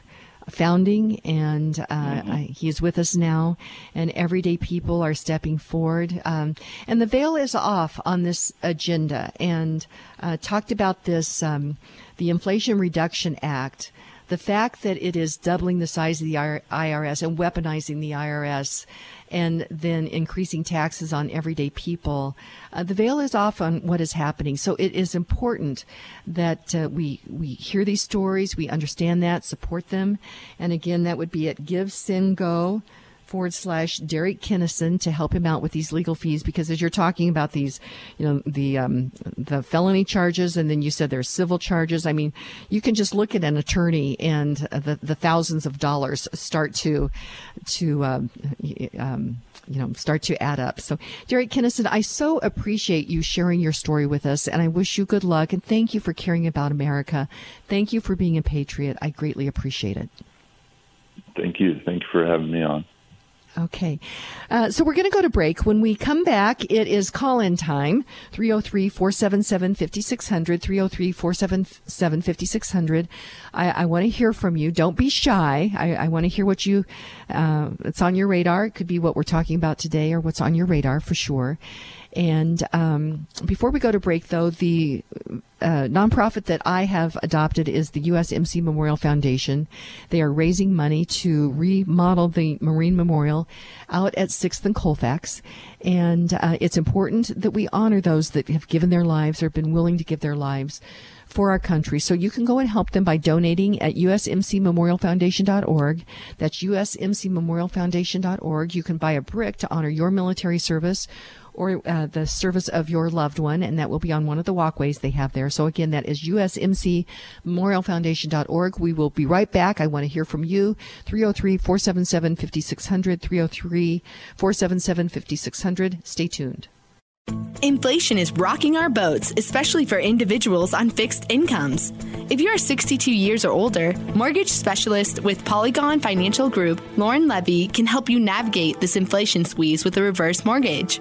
founding, and uh, mm-hmm. he is with us now. And everyday people are stepping forward. Um, and the veil is off on this agenda. And uh, talked about this, um, the Inflation Reduction Act. The fact that it is doubling the size of the IRS and weaponizing the IRS and then increasing taxes on everyday people. Uh, the veil is off on what is happening. So it is important that uh, we we hear these stories, we understand that, support them, and again, that would be at Give Send Go forward slash Derek Kinnison to help him out with these legal fees because as you're talking about these, you know, the um, the felony charges and then you said there's civil charges. I mean, you can just look at an attorney and the the thousands of dollars start to to um, um, you know start to add up. So, Derek Kinnison, I so appreciate you sharing your story with us, and I wish you good luck and thank you for caring about America. Thank you for being a patriot. I greatly appreciate it. Thank you. Thank you for having me on. Okay. Uh, so we're going to go to break. When we come back, it is call in time 303 477 5600. 303 477 5600. I want to hear from you. Don't be shy. I, I want to hear what you, uh, it's on your radar. It could be what we're talking about today or what's on your radar for sure. And um, before we go to break, though, the uh, nonprofit that I have adopted is the USMC Memorial Foundation. They are raising money to remodel the Marine Memorial out at 6th and Colfax. And uh, it's important that we honor those that have given their lives or been willing to give their lives for our country. So you can go and help them by donating at usmcmemorialfoundation.org. That's usmcmemorialfoundation.org. You can buy a brick to honor your military service or uh, the service of your loved one, and that will be on one of the walkways they have there. So again, that is usmcmemorialfoundation.org. We will be right back. I want to hear from you. 303-477-5600, 303-477-5600. Stay tuned. Inflation is rocking our boats, especially for individuals on fixed incomes. If you are 62 years or older, mortgage specialist with Polygon Financial Group, Lauren Levy, can help you navigate this inflation squeeze with a reverse mortgage.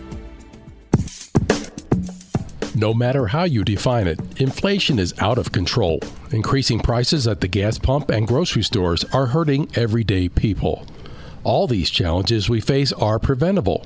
No matter how you define it, inflation is out of control. Increasing prices at the gas pump and grocery stores are hurting everyday people. All these challenges we face are preventable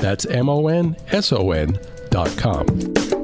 That's M O N S O N dot com.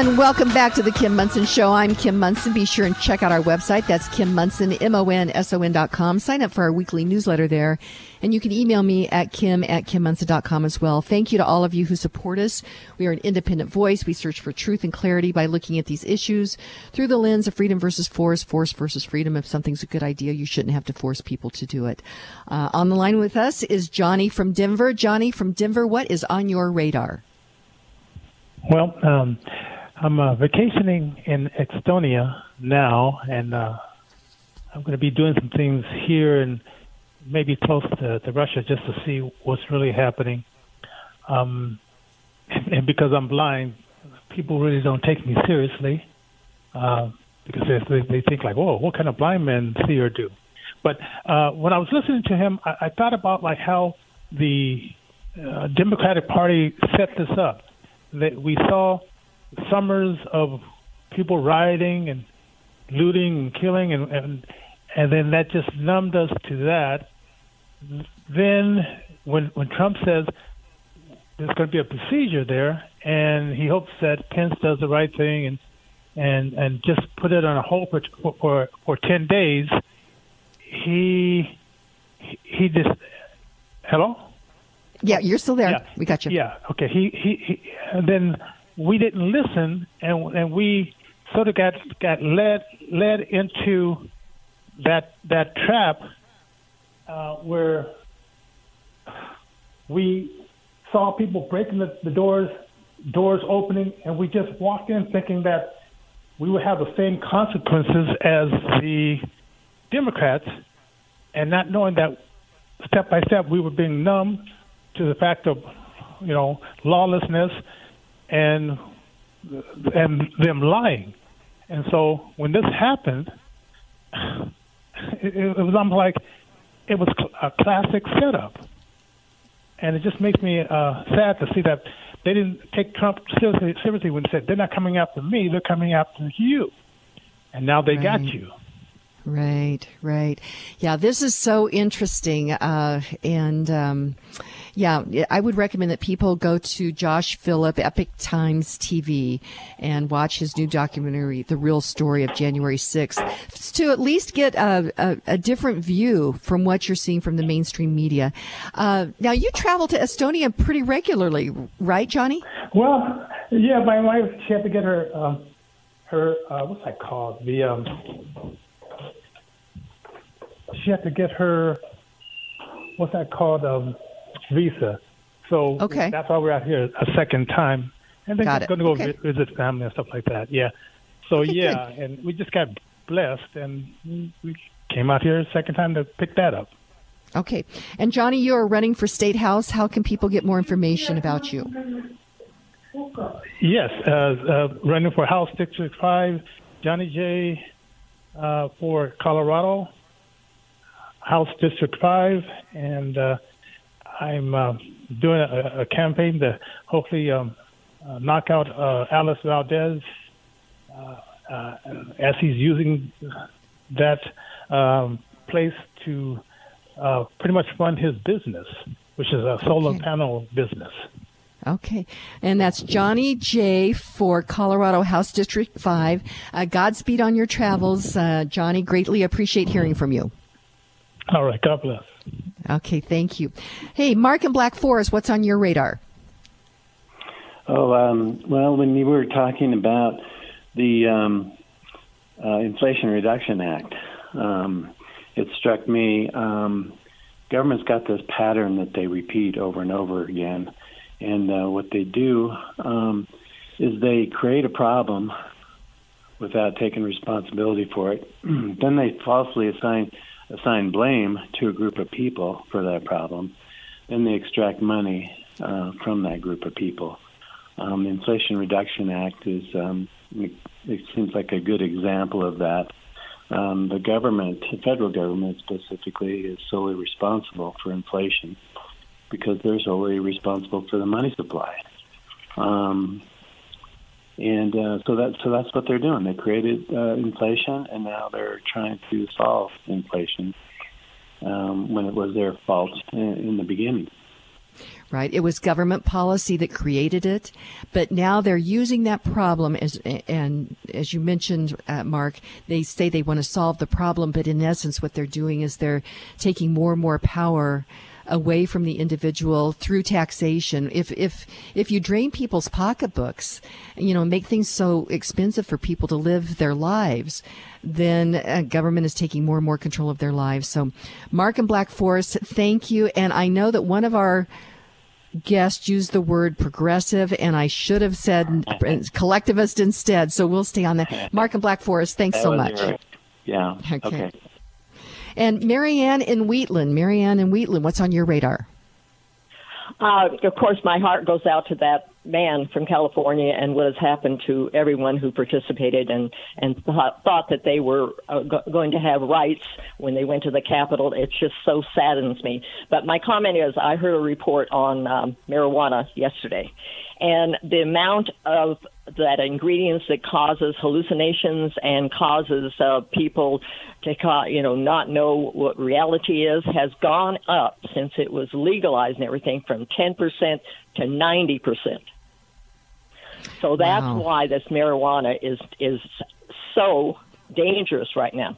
And welcome back to the Kim Monson Show. I'm Kim Monson. Be sure and check out our website. That's Kim Monson, M-O-N-S-O-N dot com. Sign up for our weekly newsletter there. And you can email me at kim at kimmonson.com as well. Thank you to all of you who support us. We are an independent voice. We search for truth and clarity by looking at these issues through the lens of freedom versus force, force versus freedom. If something's a good idea, you shouldn't have to force people to do it. Uh, on the line with us is Johnny from Denver. Johnny from Denver, what is on your radar? Well, um, I'm uh, vacationing in Estonia now, and uh, I'm going to be doing some things here and maybe close to, to Russia just to see what's really happening. Um, [laughs] and because I'm blind, people really don't take me seriously uh, because they, they think like, "Whoa, what kind of blind men see or do?" But uh, when I was listening to him, I, I thought about like how the uh, Democratic Party set this up. That we saw summers of people rioting and looting and killing and and and then that just numbed us to that. Then when when Trump says there's going to be a procedure there, and he hopes that Pence does the right thing and and and just put it on a hold for for for ten days, he he just hello. Yeah, you're still there. Yeah. We got you. Yeah. Okay. He he, he and then we didn't listen, and and we sort of got got led led into that that trap uh, where we saw people breaking the, the doors doors opening, and we just walked in thinking that we would have the same consequences as the Democrats, and not knowing that step by step we were being numb to the fact of you know lawlessness and and them lying. And so when this happened, it, it was almost like it was a classic setup, and it just makes me uh, sad to see that they didn't take Trump seriously, seriously when they said they're not coming after me, they're coming after you, and now they got you. Right, right. Yeah, this is so interesting. Uh, and, um, yeah, I would recommend that people go to Josh Philipp, Epoch Times TV, and watch his new documentary, The Real Story of January 6th, to at least get a, a, a different view from what you're seeing from the mainstream media. Uh, now, you travel to Estonia pretty regularly, right, Johnny? Well, yeah, my wife she had to get her um, her uh, what's that called? The um, she had to get her what's that called? Um, visa. So Okay. that's why we're out here a second time, and then going to go Okay. visit family and stuff like that. Yeah. So yeah, and we just got blessed, and we came out here a second time to pick that up. Okay. And Johnny, you are running for State House. How can people get more information about you? Yes, uh, uh, running for House District 5, Johnny J uh, for Colorado, House District 5, and uh, I'm uh, doing a, a campaign to hopefully um, uh, knock out uh, Alex Valdez uh, uh, as he's using that um, place to uh, pretty much fund his business, which is a solar panel business. Okay. And that's Johnny J for Colorado House District 5. Uh, Godspeed on your travels. Uh, Johnny, greatly appreciate hearing from you. All right, God bless. Okay, thank you. Hey, Mark in Black Forest, what's on your radar? Oh, um, well, when you were talking about the um, uh, Inflation Reduction Act, um, it struck me. Um, government's got this pattern that they repeat over and over again, and uh, what they do um, is they create a problem without taking responsibility for it. [clears throat] then they falsely assign assign blame to a group of people for that problem. Then they extract money uh, from that group of people. Um, the Inflation Reduction Act is um, it, seems like a good example of that. Um, the government, the federal government specifically, is solely responsible for inflation because they're solely responsible for the money supply. Um, and uh, so that so that's what they're doing. They created uh, inflation, and now they're trying to solve inflation. um, when it was their fault in, in the beginning right? It was government policy that created it, but now they're using that problem as and as you mentioned, uh, Mark, they say they want to solve the problem, but in essence, what they're doing is they're taking more and more power away from the individual through taxation. If if if you drain people's pocketbooks, you know, make things so expensive for people to live their lives, then uh, government is taking more and more control of their lives. So, Mark and Black Forest, thank you. And I know that one of our guest used the word progressive, and I should have said [laughs] collectivist instead. So we'll stay on that. Mark and Black Forest, thanks that so much. Right. Yeah. Okay. okay. And Marianne in Wheatland. Marianne in Wheatland, what's on your radar? Uh, of course, my heart goes out to that man from California and what has happened to everyone who participated and and thought, thought that they were uh, go- going to have rights when they went to the Capitol. It just so saddens me. But my comment is, I heard a report on um, marijuana yesterday, and the amount of that ingredients that causes hallucinations and causes uh, people to you know not know what reality is has gone up since it was legalized and everything from 10% to 90%. So that's wow. why this marijuana is is so dangerous right now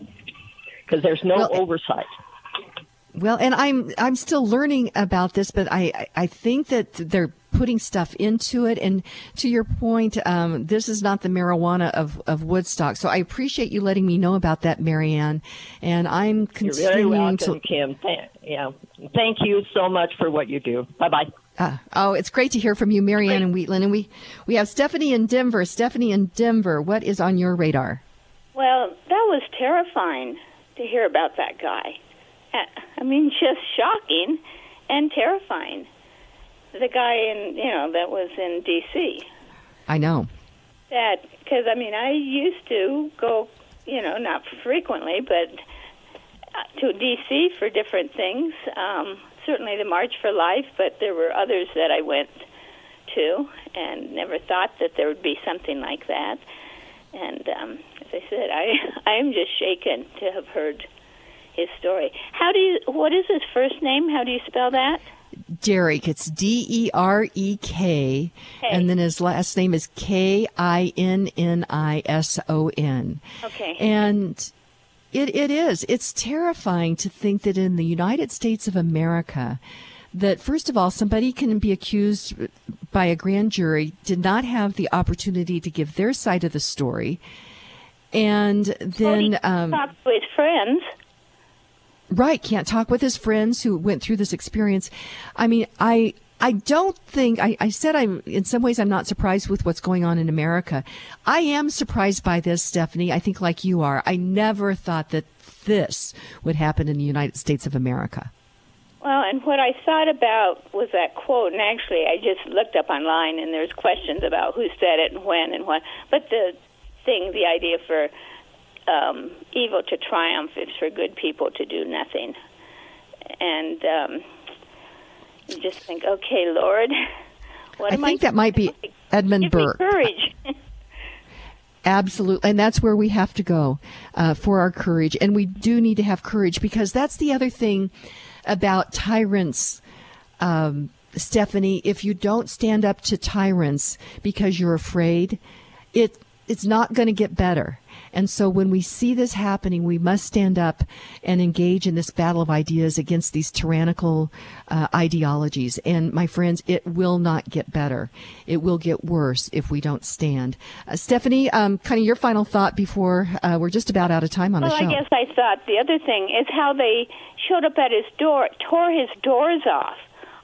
because there's no well, oversight. Well, and I'm I'm still learning about this, but I I think that they're putting stuff into it. And to your point, um, this is not the marijuana of, of Woodstock. So I appreciate you letting me know about that, Marianne. And I'm continuing You're very welcome, to. Kim. yeah, thank you so much for what you do. Bye bye. Uh, oh, it's great to hear from you, Marianne and Wheatland. And we, we have Stephanie in Denver. Stephanie in Denver, what is on your radar? Well, that was terrifying to hear about that guy. Uh, I mean, just shocking and terrifying. The guy in, you know, that was in D.C. I know. That, because, I mean, I used to go, you know, not frequently, but uh, to D.C. for different things. Um, certainly the March for Life, but there were others that I went to and never thought that there would be something like that. And um, as I said, I [laughs] I am just shaken to have heard his story. How do you? What is his first name? How do you spell that? Derek. It's D E R E K, and then his last name is K I N N I S O N. Okay. And it, it is. It's terrifying to think that in the United States of America, that first of all, somebody can be accused by a grand jury, did not have the opportunity to give their side of the story, and then well, um, with friends. Right, can't talk with his friends who went through this experience. I mean, I I don't think I, I, said I'm in some ways I'm not surprised with what's going on in America. I am surprised by this, Stephanie. I think like you are. I never thought that this would happen in the United States of America. Well, and what I thought about was that quote, and actually I just looked up online, and there's questions about who said it and when and what. But the thing, the idea for um, evil to triumph is for good people to do nothing, and um, you just think, okay, Lord, [laughs] what am I am think I think that might be Edmund Give Burke. courage. [laughs] [laughs] Absolutely. And that's where we have to go uh, for our courage. And we do need to have courage because that's the other thing about tyrants. Um, Stephanie, if you don't stand up to tyrants because you're afraid, it it's not going to get better. And so when we see this happening, we must stand up and engage in this battle of ideas against these tyrannical uh, ideologies. And my friends, it will not get better. It will get worse if we don't stand. Uh, Stephanie, um, kind of your final thought before uh, we're just about out of time on well, the show. Well, I guess I thought the other thing is how they showed up at his door, tore his doors off.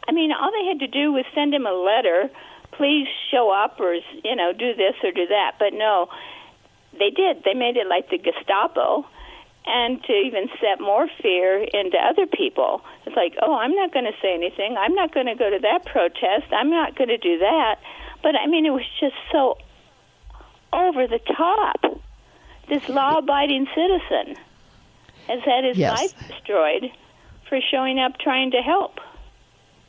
I mean, all they had to do was send him a letter please show up or you know do this or do that but no they did. They made it like the Gestapo, and to even set more fear into other people. It's like, oh, I'm not going to say anything. I'm not going to go to that protest. I'm not going to do that. But I mean, it was just so over the top. This law-abiding citizen has had his yes. life destroyed for showing up trying to help.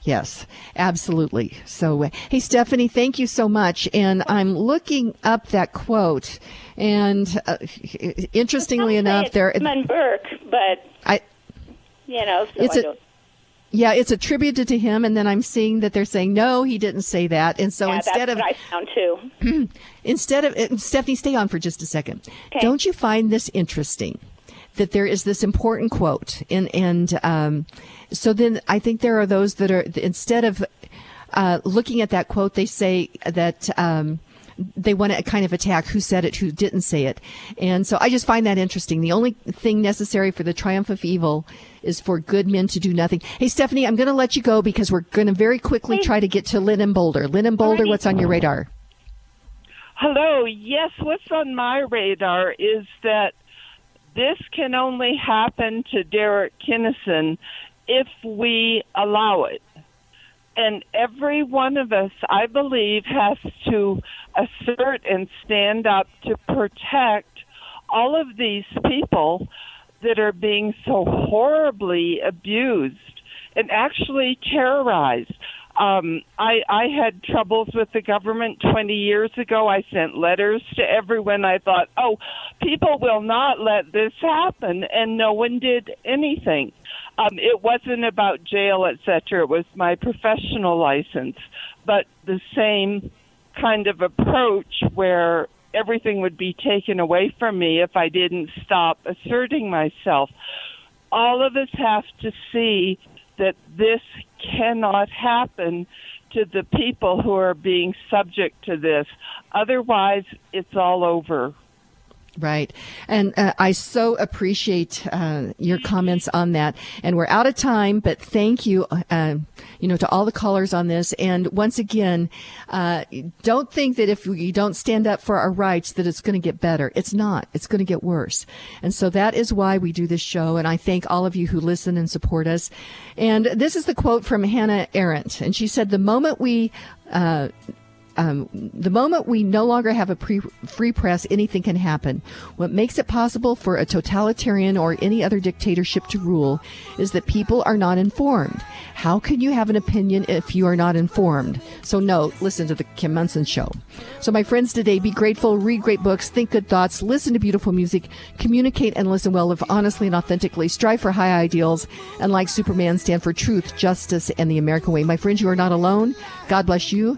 Yes, absolutely. So, uh, hey, Stephanie, thank you so much. And I'm looking up that quote, and uh, interestingly enough, there. Edmund Burke, but I. You know, so It's I a-. Yeah, it's attributed to him, and then I'm seeing that they're saying no, he didn't say that, and so yeah, instead of I found too. [clears throat] instead of uh, Stephanie, stay on for just a second. Don't you find this interesting? That there is this important quote, and and um, so then I think there are those that are instead of uh, looking at that quote, they say that. Um, they want to kind of attack who said it, who didn't say it. And so I just find that interesting. The only thing necessary for the triumph of evil is for good men to do nothing. Hey, Stephanie, I'm going to let you go because we're going to very quickly try to get to Lynn and Boulder. Lynn and Boulder, what's on your radar? Hello. Yes, what's on my radar is that this can only happen to Derek Kinnison if we allow it. And every one of us, I believe, has to assert and stand up to protect all of these people that are being so horribly abused and actually terrorized. Um, I, I had troubles with the government 20 years ago. I sent letters to everyone. I thought, oh, people will not let this happen, and no one did anything. Um, it wasn't about jail, etc. It was my professional license, but the same kind of approach where everything would be taken away from me if I didn't stop asserting myself. All of us have to see that this cannot happen to the people who are being subject to this. Otherwise, it's all over. Right. And uh, I so appreciate uh, your comments on that. And we're out of time, but thank you, uh, you know, to all the callers on this. And once again, uh, don't think that if we don't stand up for our rights that it's going to get better. It's not. It's going to get worse. And so that is why we do this show. And I thank all of you who listen and support us. And this is the quote from Hannah Arendt. And she said, the moment we, uh, um, the moment we no longer have a pre- free press, anything can happen. What makes it possible for a totalitarian or any other dictatorship to rule is that people are not informed. How can you have an opinion if you are not informed? So, no, listen to the Kim Monson Show. So, my friends, today, be grateful, read great books, think good thoughts, listen to beautiful music, communicate and listen well, live honestly and authentically, strive for high ideals, and like Superman, stand for truth, justice, and the American way. My friends, you are not alone. God bless you,